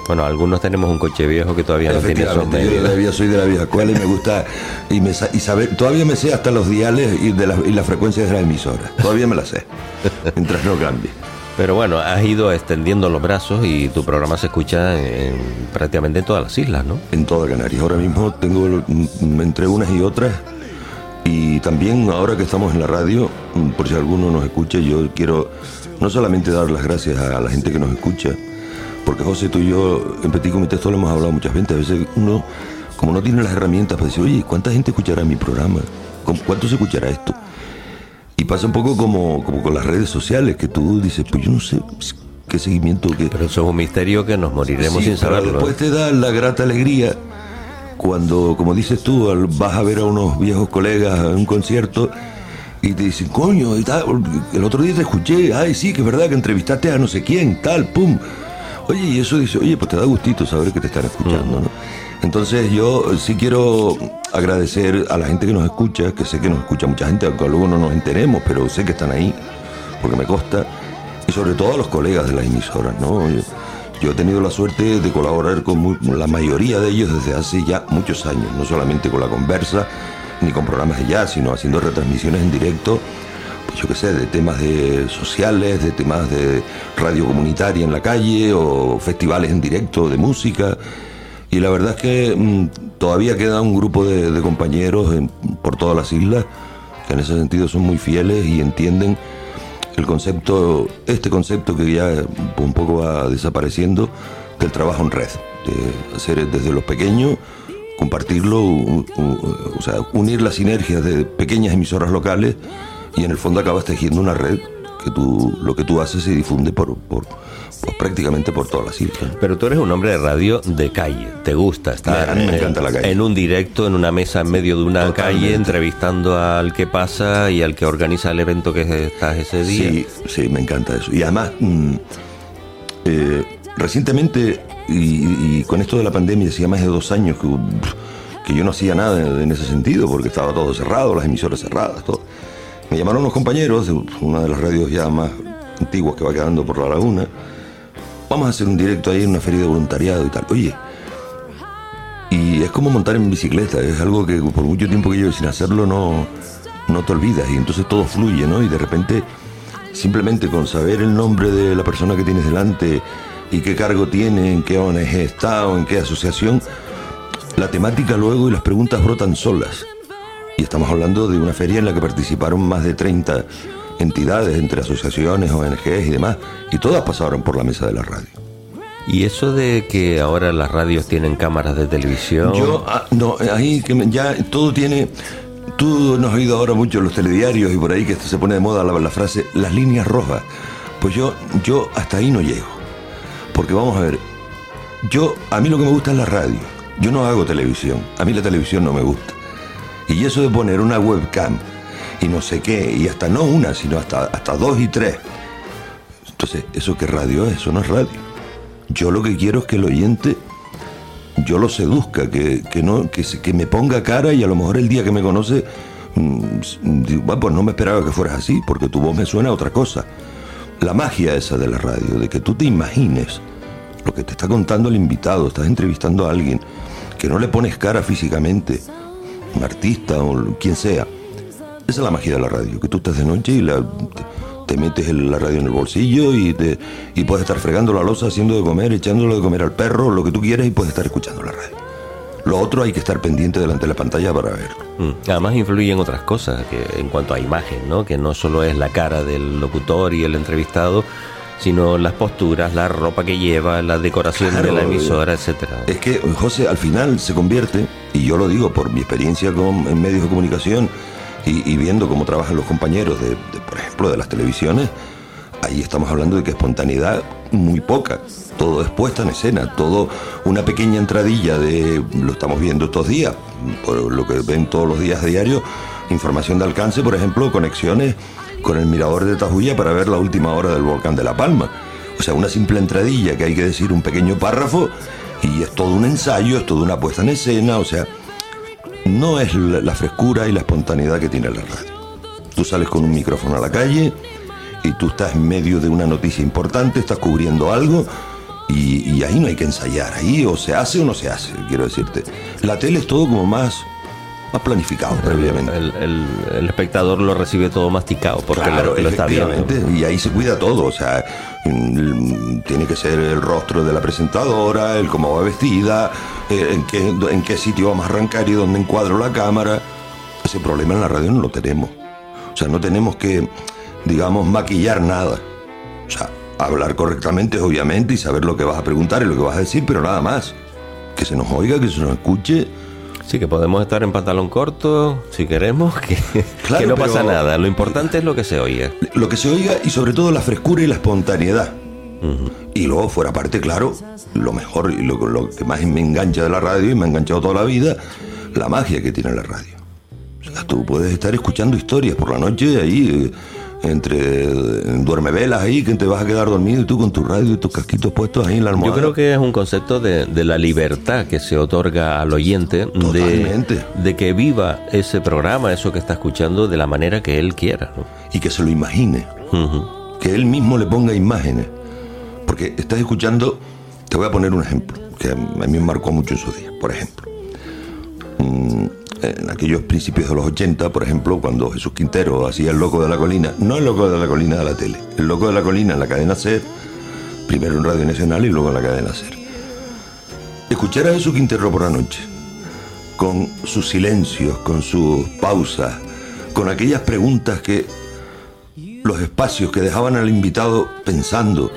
Bueno, algunos tenemos un coche viejo que todavía no tiene Efectivamente, yo todavía soy de la vieja escuela y me gusta y, me, y saber, todavía me sé hasta los diales y, de las, y las frecuencias de la emisora. Todavía me las sé, mientras no cambie. Pero bueno, has ido extendiendo los brazos y tu programa se escucha en, prácticamente en todas las islas, ¿no? En toda Canarias. Ahora mismo tengo entre unas y otras. Y también ahora que estamos en la radio, por si alguno nos escucha, yo quiero no solamente dar las gracias a la gente que nos escucha, porque José, tú y yo en Petit Comité esto lo hemos hablado muchas veces, a veces uno, como no tiene las herramientas para decir, oye, ¿cuánta gente escuchará mi programa? ¿Con- ¿Cuánto se escuchará esto? Y pasa un poco como, como con las redes sociales, que tú dices, pues yo no sé qué seguimiento, qué... Pero eso es un misterio que nos moriremos Sí, sin pero saberlo. Después te da la grata alegría cuando, como dices tú, vas a ver a unos viejos colegas en un concierto y te dicen, coño, y tal, el otro día te escuché, ay, sí, que es verdad que entrevistaste a no sé quién, tal, pum. Oye, y eso dice, oye, pues te da gustito saber que te están escuchando, ¿no? Entonces yo sí quiero agradecer a la gente que nos escucha, que sé que nos escucha mucha gente, aunque luego no nos enteremos, pero sé que están ahí, porque me consta, y sobre todo a los colegas de las emisoras, ¿no? Yo, he tenido la suerte de colaborar con la mayoría de ellos desde hace ya muchos años, no solamente con la conversa, ni con programas de jazz, sino haciendo retransmisiones en directo, yo qué sé, de temas de sociales, de temas de radio comunitaria en la calle o festivales en directo de música. Y la verdad es que mm, todavía queda un grupo de, de compañeros en- por todas las islas que en ese sentido son muy fieles y entienden el concepto, este concepto que ya un poco va desapareciendo del trabajo en red, de hacer desde los pequeños, compartirlo, o sea, unir las sinergias de pequeñas emisoras locales y en el fondo acabas tejiendo una red que tú, lo que tú haces se difunde por, por pues, prácticamente por todas las islas. Pero tú eres un hombre de radio de calle, te gusta estar me en- encanta la calle. en un directo, en una mesa en medio de una calle, entrevistando al que pasa y al que organiza el evento que estás ese día. Sí, sí, me encanta eso. Y además, mm, eh, recientemente, y, y con esto de la pandemia, hacía más de dos años que, que yo no hacía nada en ese sentido, porque estaba todo cerrado, las emisoras cerradas, todo. Me llamaron unos compañeros de una de las radios ya más antiguas que va quedando por la laguna. Vamos a hacer un directo ahí en una feria de voluntariado y tal. Oye, y es como montar en bicicleta, es algo que por mucho tiempo que llevo sin hacerlo no, no te olvidas y entonces todo fluye, ¿no? Y de repente, simplemente con saber el nombre de la persona que tienes delante y qué cargo tiene, en qué ONG está o en qué asociación, la temática luego y las preguntas brotan solas. Y estamos hablando de una feria en la que participaron más de 30 entidades, entre asociaciones, ONGs y demás, y todas pasaron por la mesa de la radio. Y eso de que ahora las radios tienen cámaras de televisión. Yo, ah, no, ahí que ya todo tiene. Tú no has oído ahora mucho en los telediarios y por ahí que esto se pone de moda la, la frase las líneas rojas. Pues yo, yo hasta ahí no llego. Porque vamos a ver, yo, a mí lo que me gusta es la radio. Yo no hago televisión. A mí la televisión no me gusta. Y eso de poner una webcam y no sé qué, y hasta no una, sino hasta, hasta dos y tres. Entonces, ¿eso qué radio es? Eso no es radio. Yo lo que quiero es que el oyente yo lo seduzca, que, que no, que, que me ponga cara y a lo mejor el día que me conoce, mm, digo, "Bueno, pues no me esperaba que fueras así, porque tu voz me suena a otra cosa. La magia esa de la radio, de que tú te imagines lo que te está contando el invitado, estás entrevistando a alguien que no le pones cara físicamente, artista o quien sea. Esa es la magia de la radio, que tú estás de noche y la, te, te metes el- la radio en el bolsillo y, te, y puedes estar fregando la losa, haciendo de comer, echándolo de comer al perro, lo que tú quieras y puedes estar escuchando la radio. Lo otro hay que estar pendiente delante de la pantalla para verlo. Mm. Además influyen otras cosas que en cuanto a imagen, ¿no? Que no solo es la cara del locutor y el entrevistado, sino las posturas, la ropa que lleva, la decoración Claro, de la emisora, etcétera. Es que, José, al final se convierte, y yo lo digo por mi experiencia con, en medios de comunicación y, viendo cómo trabajan los compañeros, de, de, por ejemplo, de las televisiones, ahí estamos hablando de que espontaneidad muy poca. Todo es puesta en escena, todo una pequeña entradilla de, lo estamos viendo estos días, por lo que ven todos los días diarios, información de alcance, por ejemplo, conexiones con el mirador de Tajuya para ver la última hora del volcán de La Palma. O sea, una simple entradilla que hay que decir un pequeño párrafo y es todo un ensayo, es toda una puesta en escena, o sea, no es la, frescura y la espontaneidad que tiene la radio. Tú sales con un micrófono a la calle y tú estás en medio de una noticia importante, estás cubriendo algo y, y ahí no hay que ensayar, ahí o se hace o no se hace, quiero decirte. La tele es todo como más, más planificado previamente. El, el- el espectador lo recibe todo masticado porque Claro, lo, lo está viendo. Y ahí se cuida todo, o sea, mm, tiene que ser el rostro de la presentadora, el cómo va vestida, eh, en qué, en qué sitio vamos a arrancar y dónde encuadro la cámara. Ese problema en la radio no lo tenemos. O sea, no tenemos que, digamos, maquillar nada. O sea, hablar correctamente, obviamente, y saber lo que vas a preguntar y lo que vas a decir, pero nada más. Que se nos oiga, que se nos escuche. Sí, que podemos estar en pantalón corto si queremos, (laughs) que, Claro, que no pasa nada. Lo importante es lo que se oye. Lo que se oiga y sobre todo la frescura y la espontaneidad. Y luego, fuera parte, claro, lo mejor y lo, lo que más me engancha de la radio y me ha enganchado toda la vida, la magia que tiene la radio. O sea, tú puedes estar escuchando historias por la noche ahí, eh, entre eh, duermevelas ahí, que te vas a quedar dormido y tú con tu radio y tus casquitos puestos ahí en la Yo almohada. creo que es un concepto de, de la libertad que se otorga al oyente de, de que viva ese programa, eso que está escuchando, de la manera que él quiera. ¿no? Y que se lo imagine. Que él mismo le ponga imágenes. Porque estás escuchando, te voy a poner un ejemplo, que a mí me marcó mucho en su día. Por ejemplo, mm, en aquellos principios de los 80, por ejemplo, cuando Jesús Quintero hacía El Loco de la Colina, no El Loco de la Colina de la tele, El Loco de la Colina en la cadena SER, primero en Radio Nacional y luego en la cadena SER. Escuchar a Jesús Quintero por la noche, con sus silencios, con sus pausas, con aquellas preguntas que los espacios que dejaban al invitado pensando.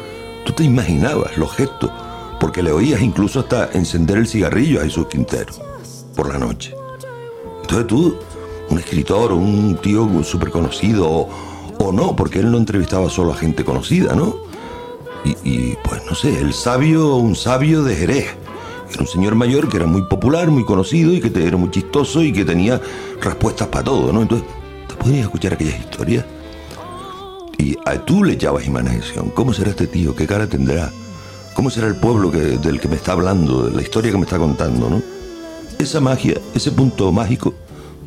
Tú te imaginabas los gestos, porque le oías incluso hasta encender el cigarrillo a Jesús Quintero por la noche. Entonces tú, un escritor, un tío súper conocido, o, no, porque él no entrevistaba solo a gente conocida, ¿no? Y, y, pues no sé, el sabio, un sabio de Jerez. Era un señor mayor que era muy popular, muy conocido y que era muy chistoso y que tenía respuestas para todo, ¿no? Entonces, ¿te podrías escuchar aquellas historias? Y a tú le echabas imaginación. ¿Cómo será este tío? ¿Qué cara tendrá? ¿Cómo será el pueblo del que me está hablando, la historia que me está contando, no? Esa magia, ese punto mágico,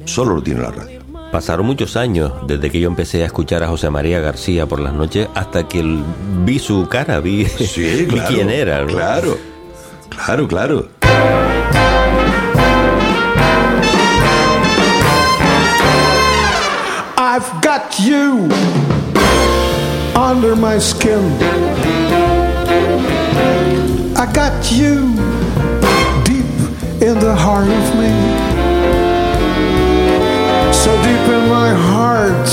solo lo tiene la radio. Pasaron muchos años desde que yo empecé a escuchar a José María García por las noches hasta que el- vi su cara, vi, Sí, (laughs) vi quién era. ¿no? Claro, claro, claro. I've got you under my skin. I got you the heart of me. So deep in my heart,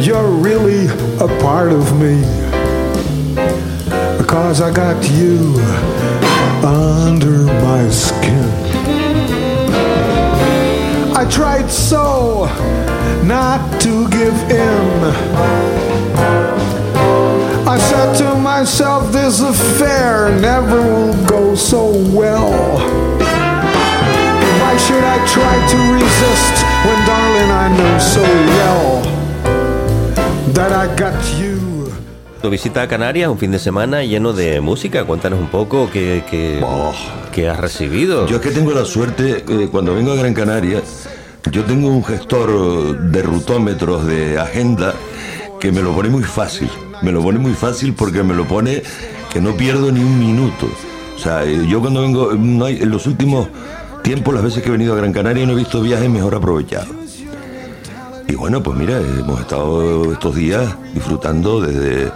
you're really a part of me. Because I got you under my skin. I tried so not to give in. I said to myself, this affair never will go so well. Should I try to resist when, darling, I know so well that I got you? Tu visita a Canarias, un fin de semana lleno de música. Cuéntanos un poco qué, qué, qué has recibido. Yo es que tengo la suerte, eh, cuando vengo a Gran Canaria, yo tengo un gestor de rutómetros de agenda que me lo pone muy fácil. Me lo pone muy fácil porque me lo pone que no pierdo ni un minuto. O sea, eh, yo cuando vengo, no hay- en los últimos tiempos, las veces que he venido a Gran Canaria, no he visto viajes mejor aprovechados. Y bueno, pues mira, hemos estado estos días disfrutando desde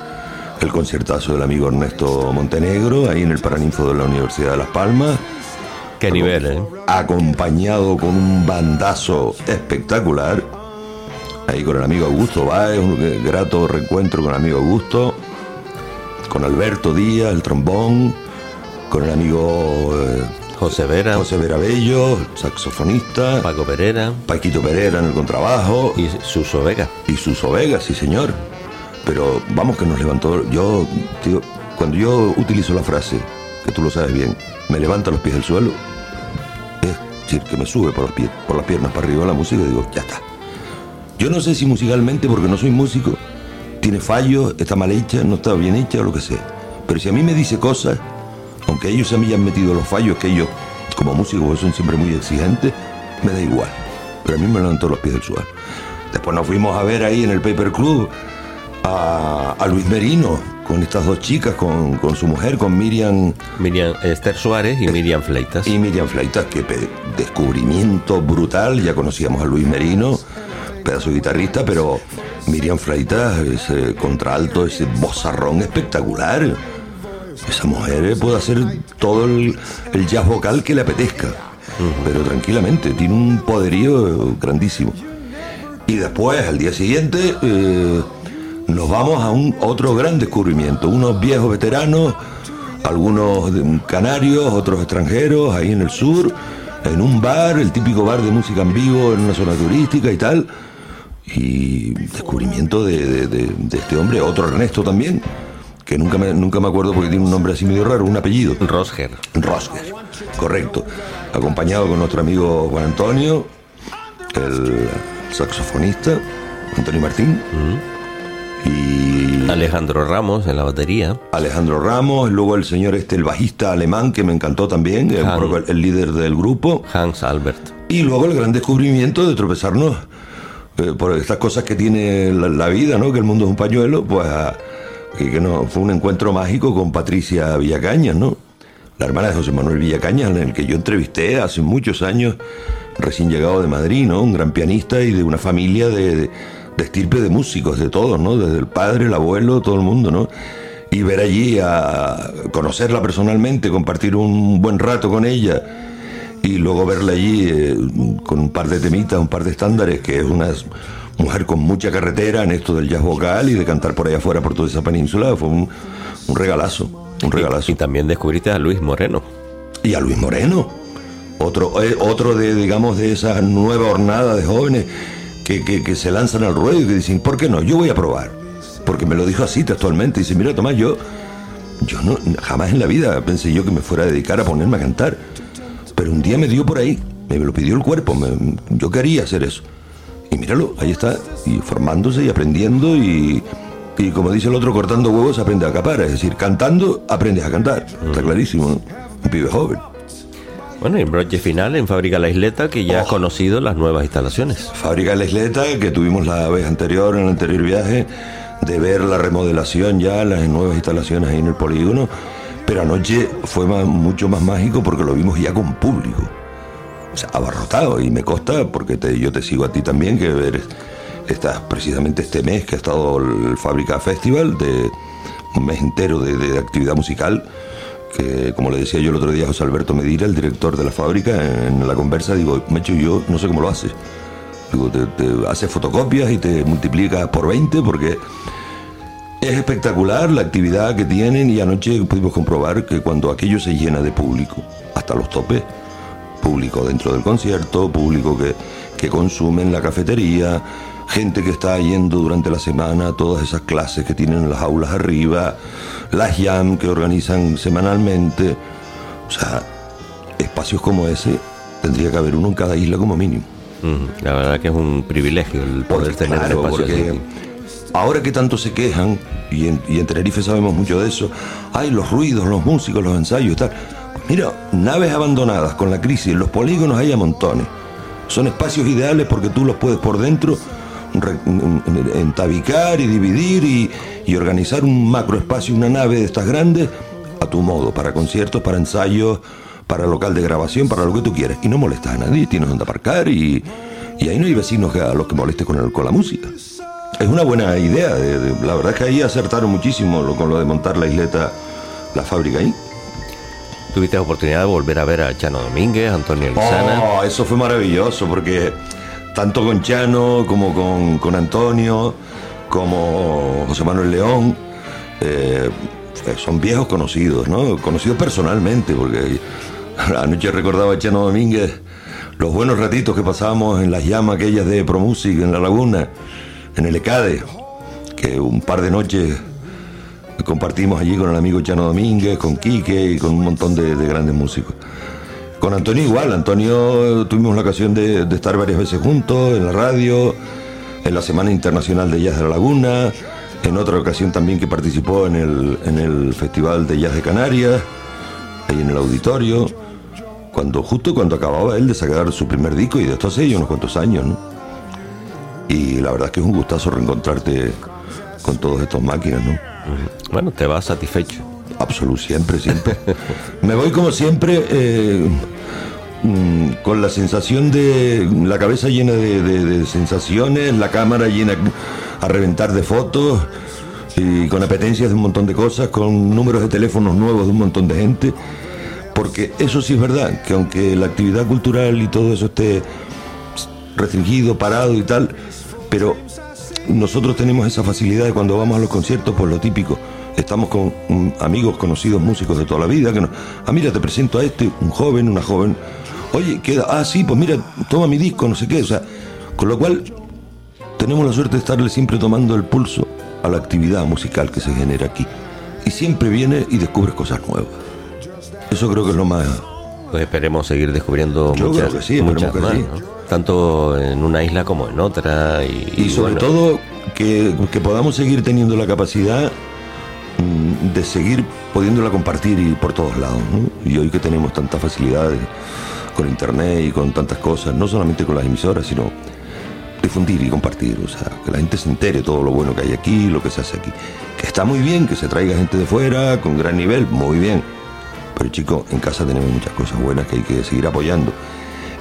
el conciertazo del amigo Ernesto Montenegro, ahí en el Paraninfo de la Universidad de Las Palmas. Qué nivel, ¿eh? Acompañado con un bandazo espectacular. Ahí con el amigo Augusto Báez, un grato reencuentro con el amigo Augusto. Con Alberto Díaz, el trombón. Con el amigo eh, José Vera, José Vera Bello, saxofonista. Paco Pereira Paquito Pereira en el contrabajo. y Suso Vega. Y Suso Vega, sí señor. Pero vamos que nos levantó. Yo, tío, cuando yo utilizo la frase, que tú lo sabes bien, me levanta los pies del suelo, es decir, que me sube por, los pies, por las piernas para arriba la música y digo, ya está. Yo no sé si musicalmente, porque no soy músico, tiene fallos, está mal hecha, no está bien hecha o lo que sea. Pero si a mí me dice cosas, aunque ellos a mí hayan metido los fallos que ellos, como músicos, son siempre muy exigentes, me da igual. Pero a mí me levantó los pies del suelo. Después nos fuimos a ver ahí en el Paper Club a, a Luis Merino, con estas dos chicas, con, con su mujer, con Miriam Miriam Esther Suárez y Miriam Fleitas. y Miriam Fleitas, que descubrimiento brutal, ya conocíamos a Luis Merino, pedazo de guitarrista, pero Miriam Fleitas, ese contralto, ese bozarrón espectacular. Esa mujer eh, puede hacer todo el, el jazz vocal que le apetezca, pero tranquilamente, tiene un poderío grandísimo. Y después, al día siguiente, eh, nos vamos a un otro gran descubrimiento. Unos viejos veteranos, algunos de- canarios, otros extranjeros, ahí en el sur, en un bar, el típico bar de música en vivo, en una zona turística y tal. Y descubrimiento de, de- de- de este hombre, otro Ernesto también, que nunca me, nunca me acuerdo porque tiene un nombre así medio raro, un apellido. Rosger. Rosger, correcto. Acompañado con nuestro amigo Juan Antonio, el saxofonista, Antonio Martín, y Alejandro Ramos en la batería. Alejandro Ramos, luego el señor este, el bajista alemán, que me encantó también, el, el líder del grupo, Hans Albert. y luego el gran descubrimiento de tropezarnos eh, por estas cosas que tiene la, la vida, ¿no? Que el mundo es un pañuelo, pues a- que, no, fue un encuentro mágico con Patricia Villacañas, ¿no? La hermana de José Manuel Villacañas, en el que yo entrevisté hace muchos años, recién llegado de Madrid, ¿no? Un gran pianista y de una familia de, de, de estirpe de músicos, de todos, ¿no? Desde el padre, el abuelo, todo el mundo, ¿no? Y ver allí a conocerla personalmente, compartir un buen rato con ella y luego verla allí eh, con un par de temitas, un par de estándares, que es una mujer con mucha carretera en esto del jazz vocal y de cantar por allá afuera por toda esa península, fue un, un regalazo, un regalazo. Y también descubriste a Luis Moreno. Y a Luis Moreno, otro, eh, otro de, digamos, de esa nueva hornada de jóvenes que, que- que se lanzan al ruedo y que dicen, ¿por qué no? Yo voy a probar. Porque me lo dijo así textualmente. Dice, mira, Tomás, yo, yo no, jamás en la vida pensé yo que me fuera a dedicar a ponerme a cantar. Pero un día me dio por ahí, me lo pidió el cuerpo, me- yo quería hacer eso. Y míralo, ahí está, y formándose y aprendiendo y, y como dice el otro, cortando huevos aprende a capar. Es decir, cantando aprendes a cantar. Está clarísimo, ¿no? Un pibe joven. Bueno, y el broche final en Fábrica La Isleta, que ya has conocido las nuevas instalaciones. Fábrica la Isleta, que tuvimos la vez anterior, en el anterior viaje, de ver la remodelación ya, las nuevas instalaciones ahí en el polígono. Pero anoche fue más- mucho más mágico porque lo vimos ya con público. O sea, abarrotado. Y me consta, porque te- yo te sigo a ti también, que ver estás precisamente este mes que ha estado el Fábrica Festival, de un mes entero de, de actividad musical que como le decía yo el otro día a José Alberto Medina, el director de la fábrica, en la conversa, digo, Mecho, yo no sé cómo lo haces. Digo, te, te haces fotocopias y te multiplicas por 20 porque es espectacular la actividad que tienen y anoche pudimos comprobar que cuando aquello se llena de público, hasta los topes, público dentro del concierto, público que, que consume en la cafetería, gente que está yendo durante la semana a todas esas clases que tienen en las aulas arriba, las jam que organizan semanalmente. O sea, espacios como ese tendría que haber uno en cada isla como mínimo. Mm, La verdad que es un privilegio el poder tener Claro, un espacio porque así. ahora que tanto se quejan, y en, y en Tenerife sabemos mucho de eso, hay los ruidos, los músicos, los ensayos y tal. Mira, naves abandonadas con la crisis, los polígonos hay a montones. Son espacios ideales porque tú los puedes por dentro entabicar y dividir y, y organizar un macroespacio, una nave de estas grandes, a tu modo, para conciertos, para ensayos, para local de grabación, para lo que tú quieras. Y no molestas a nadie, tienes donde aparcar y, y ahí no hay vecinos a los que molestes con, el- con la música. Es una buena idea, de- de- la verdad es que ahí acertaron muchísimo con lo de montar la isleta, la fábrica ahí. ¿Tuviste oportunidad de volver a ver a Chano Domínguez, Antonio Lizana? Oh, eso fue maravilloso porque tanto con Chano como con, con Antonio, como José Manuel León, eh, son viejos conocidos, ¿no? Conocidos personalmente, porque anoche recordaba a Chano Domínguez los buenos ratitos que pasábamos en las llamas aquellas de ProMusic en la laguna, en el ECADE, que un par de noches compartimos allí con el amigo Chano Domínguez, con Quique y con un montón de, de grandes músicos. Con Antonio igual, Antonio eh, tuvimos la ocasión de, estar varias veces juntos en la radio, en la Semana Internacional de Jazz de la Laguna, en otra ocasión también que participó en el, en el Festival de Jazz de Canarias, ahí en el auditorio, cuando justo cuando acababa él de sacar su primer disco y de esto hace ya unos cuantos años, ¿no? Y la verdad es que es un gustazo reencontrarte con todos estos máquinas, ¿no? Bueno, te vas satisfecho. Absoluto, siempre, siempre. (laughs) Me voy como siempre eh, mm, con la sensación de la cabeza llena de, de- de sensaciones, la cámara llena a reventar de fotos y con apetencias de un montón de cosas, con números de teléfonos nuevos de un montón de gente. Porque eso sí es verdad, que aunque la actividad cultural y todo eso esté restringido, parado y tal, pero nosotros tenemos esa facilidad de cuando vamos a los conciertos, por lo típico, estamos con amigos conocidos músicos de toda la vida, que nos, ah, mira, te presento a este, un joven, una joven, oye, queda, ah, sí, pues mira, toma mi disco, no sé qué, o sea, con lo cual tenemos la suerte de estarle siempre tomando el pulso a la actividad musical que se genera aquí. Y siempre viene y descubres cosas nuevas. Eso creo que es lo más... Pues esperemos seguir descubriendo Yo muchas, creo que sí, muchas que más, sí. ¿no? Tanto en una isla como en otra. Y, Y sobre bueno, todo que, que podamos seguir teniendo la capacidad mm, de seguir pudiéndola compartir y por todos lados. ¿no? Y hoy que tenemos tantas facilidades con internet y con tantas cosas, no solamente con las emisoras, sino difundir y compartir, o sea, que la gente se entere todo lo bueno que hay aquí, lo que se hace aquí. Que está muy bien, que se traiga gente de fuera con gran nivel, muy bien. Pero chicos, en casa tenemos muchas cosas buenas que hay que seguir apoyando.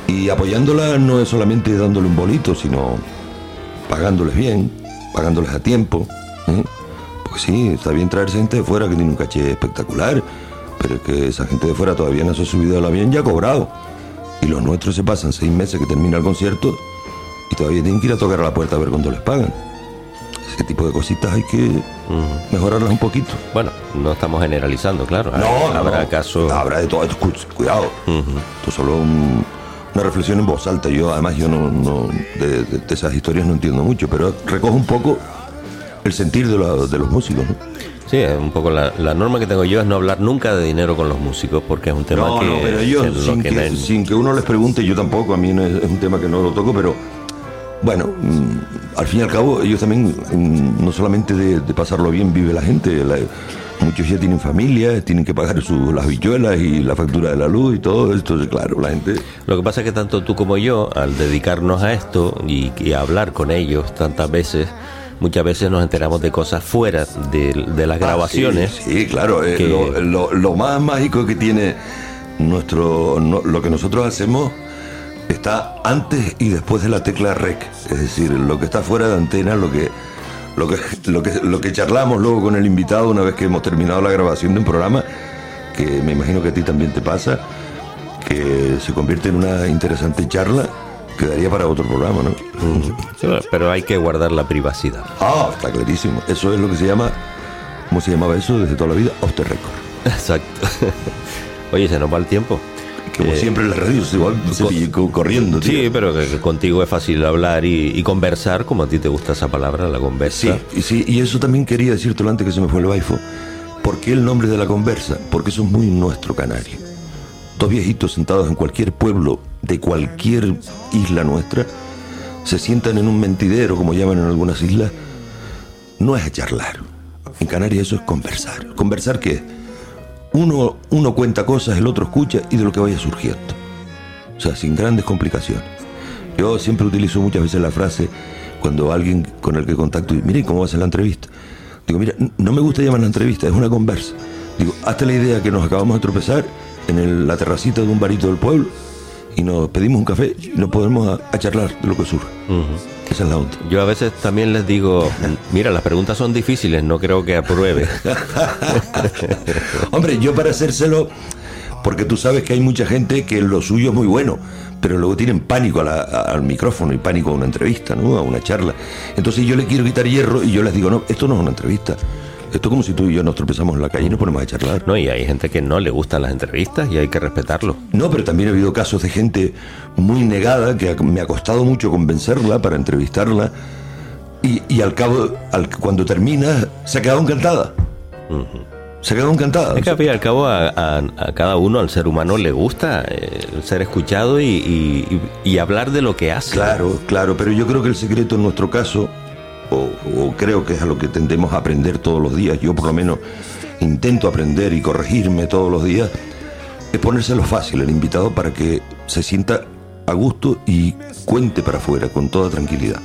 Y apoyándola no es solamente dándole un bolito, sino pagándoles bien, pagándoles a tiempo. ¿eh? Porque sí, está bien traerse gente de fuera que tiene un caché espectacular, pero es que esa gente de fuera todavía no se ha subido al avión y ha cobrado. Y los nuestros se pasan seis meses que termina el concierto y todavía tienen que ir a tocar a la puerta a ver cuándo les pagan. Ese tipo de cositas hay que mejorarlas un poquito. Bueno, no estamos generalizando, claro. No, Habrá no. casos. Habrá de todo. Escucha, Cuidado. Esto es solo un- una reflexión en voz alta. Yo, además, yo no, no- de, de- de esas historias no entiendo mucho, pero recojo un poco el sentir de, la- de los músicos. ¿no? Sí, es un poco la, la norma que tengo yo es no hablar nunca de dinero con los músicos porque es un tema No, que. no, pero ellos, sin que sin que uno les pregunte, yo tampoco, a mí no es, es un tema que no lo toco, pero bueno, mm, al fin y al cabo, ellos también, mm, no solamente de, de pasarlo bien vive la gente, la- muchos ya tienen familia, tienen que pagar sus, las bichuelas y la factura de la luz y todo esto, claro, la gente... Lo que pasa es que tanto tú como yo, al dedicarnos a esto y, y a hablar con ellos tantas veces, muchas veces nos enteramos de cosas fuera de, de las Ah, grabaciones. sí, sí, claro, eh, que- lo, lo- lo más mágico que tiene nuestro no- lo que nosotros hacemos está antes y después de la tecla rec, es decir, lo que está fuera de antena, lo que lo que lo que lo que charlamos luego con el invitado una vez que hemos terminado la grabación de un programa que me imagino que a ti también te pasa, que se convierte en una interesante charla que daría para otro programa, ¿no? Sí, pero hay que guardar la privacidad. Ah, está clarísimo. Eso es lo que se llama, ¿cómo se llamaba eso desde toda la vida? Off the record. (laughs) Exacto. (laughs) Oye, se nos va el tiempo. Como Eh, siempre en las radios, igual corriendo, tío. Sí, pero contigo es fácil hablar y, y conversar, como a ti te gusta esa palabra, la conversa. Sí, y sí, y eso también quería decírtelo antes que se me fue el baifo. ¿Por qué el nombre de la conversa? Porque eso es muy nuestro canario. Dos viejitos sentados en cualquier pueblo de cualquier isla nuestra se sientan en un mentidero, como llaman en algunas islas. No es charlar. En Canarias eso es conversar. ¿Conversar qué es? Uno, uno cuenta cosas, el otro escucha y de lo que vaya surgiendo. O sea, sin grandes complicaciones. Yo siempre utilizo muchas veces la frase cuando alguien con el que contacto dice, mire, ¿cómo va a ser la entrevista? Digo, mira, no me gusta llamar la entrevista, es una conversa. Digo, hazte la idea que nos acabamos de tropezar en la terracita de un barito del pueblo y nos pedimos un café y nos podemos a, a charlar de lo que surge. Esa es la onda. Yo a veces también les digo, (laughs) mira, las preguntas son difíciles, no creo que apruebe. (laughs) Hombre, yo para hacérselo, porque tú sabes que hay mucha gente que lo suyo es muy bueno, pero luego tienen pánico a la- a- al micrófono y pánico a una entrevista, ¿no? A una charla. Entonces yo le quiero quitar hierro y yo les digo, no, esto no es una entrevista. Esto es como si tú y yo nos tropezamos en la calle y nos ponemos a charlar. No, y hay gente que no le gustan las entrevistas y hay que respetarlo. No, pero también ha habido casos de gente muy negada que me ha costado mucho convencerla para entrevistarla y, y al cabo, al- cuando termina, se ha quedado encantada. Se ha quedado encantada. Es que al al cabo a, a- a cada uno, al ser humano, le gusta eh, ser escuchado y, y- y- y hablar de lo que hace. Claro, claro, pero yo creo que el secreto en nuestro caso, o, o creo que es a lo que tendemos a aprender todos los días, yo por lo menos intento aprender y corregirme todos los días, es ponérselo fácil al invitado para que se sienta a gusto y cuente para afuera con toda tranquilidad.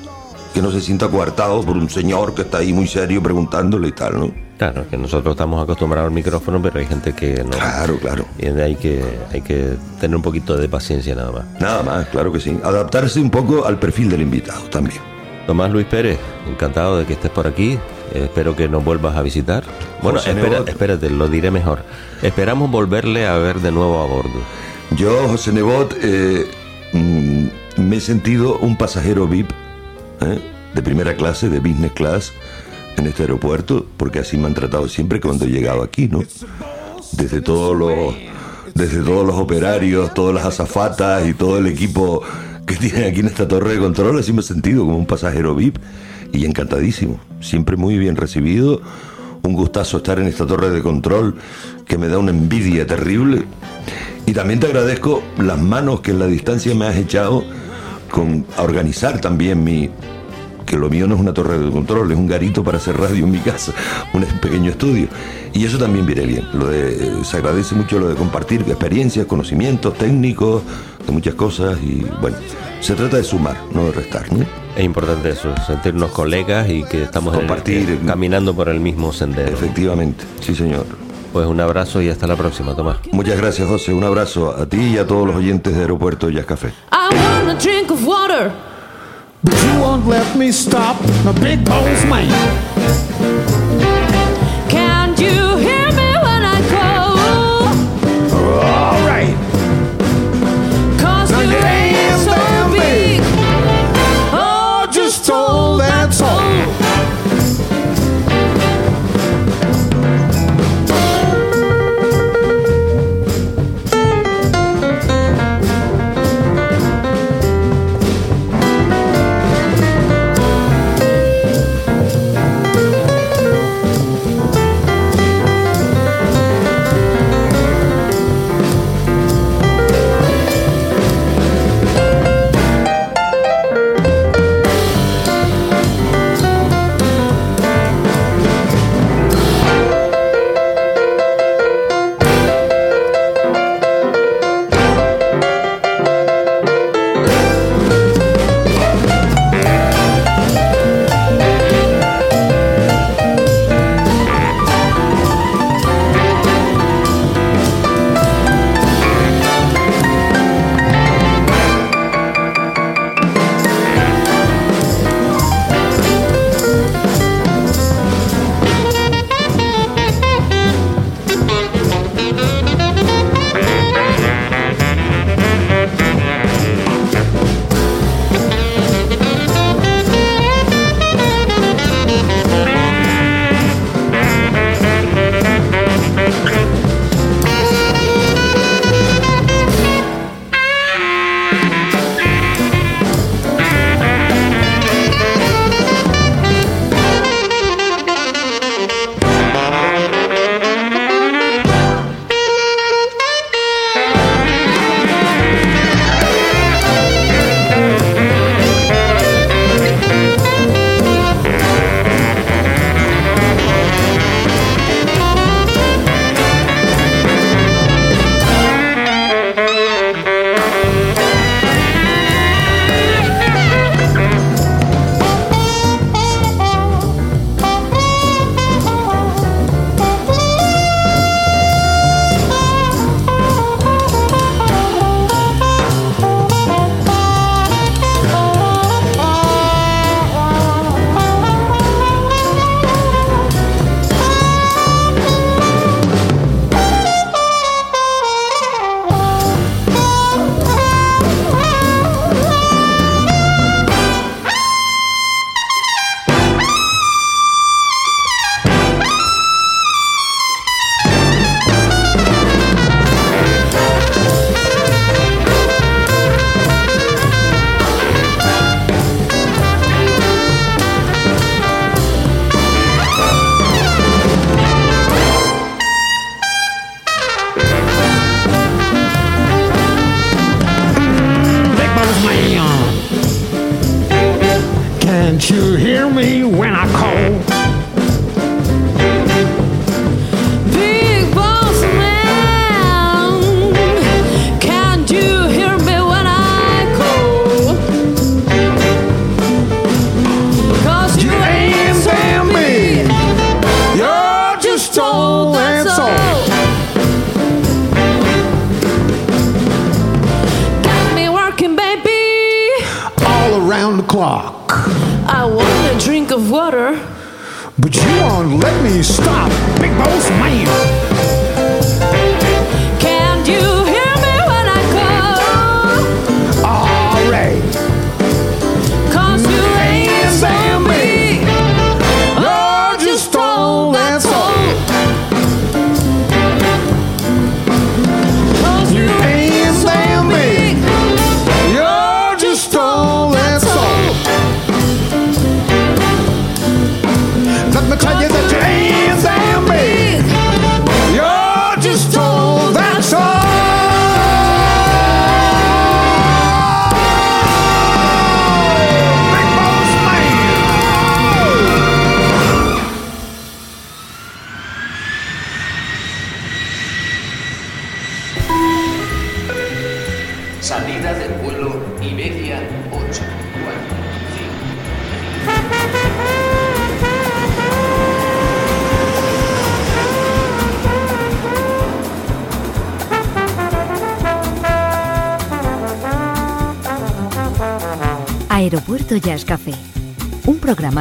Que no se sienta coartado por un señor que está ahí muy serio preguntándole y tal, ¿no? Claro, que nosotros estamos acostumbrados al micrófono, pero hay gente que no. Claro, claro. Y hay que, hay que tener un poquito de paciencia nada más. Nada más, claro que sí. Adaptarse un poco al perfil del invitado también. Tomás Luis Pérez, encantado de que estés por aquí. Eh, espero que nos vuelvas a visitar. Bueno, espera- espérate, lo diré mejor. Esperamos volverle a ver de nuevo a bordo. Yo, José Nebot, eh, mm, me he sentido un pasajero VIP ¿eh? de primera clase, de business class, en este aeropuerto, porque así me han tratado siempre cuando he llegado aquí, ¿no? Desde todos los, desde todos los operarios, todas las azafatas y todo el equipo que tienen aquí en esta torre de control, así me he sentido como un pasajero VIP y encantadísimo. Siempre muy bien recibido. Un gustazo estar en esta torre de control que me da una envidia terrible. Y también te agradezco las manos que en la distancia me has echado con a organizar también mi que lo mío no es una torre de control, es un garito para hacer radio en mi casa, un pequeño estudio. Y eso también viene bien. Lo de, se agradece mucho lo de compartir experiencias, conocimientos técnicos, de muchas cosas. Y bueno, se trata de sumar, no de restar. ¿no? Es importante eso, sentirnos colegas y que estamos en el- Compartir. eh, caminando por el mismo sendero. Efectivamente, sí señor. Pues un abrazo y hasta la próxima, Tomás. Muchas gracias, José. Un abrazo a ti y a todos los oyentes de Aeropuerto Jazz Café. I want a drink of water. But you won't let me stop my big boss man. Let me stop Big Boss Man.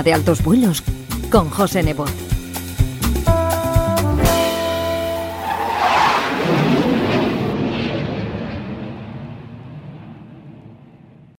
de altos vuelos con José Nebot.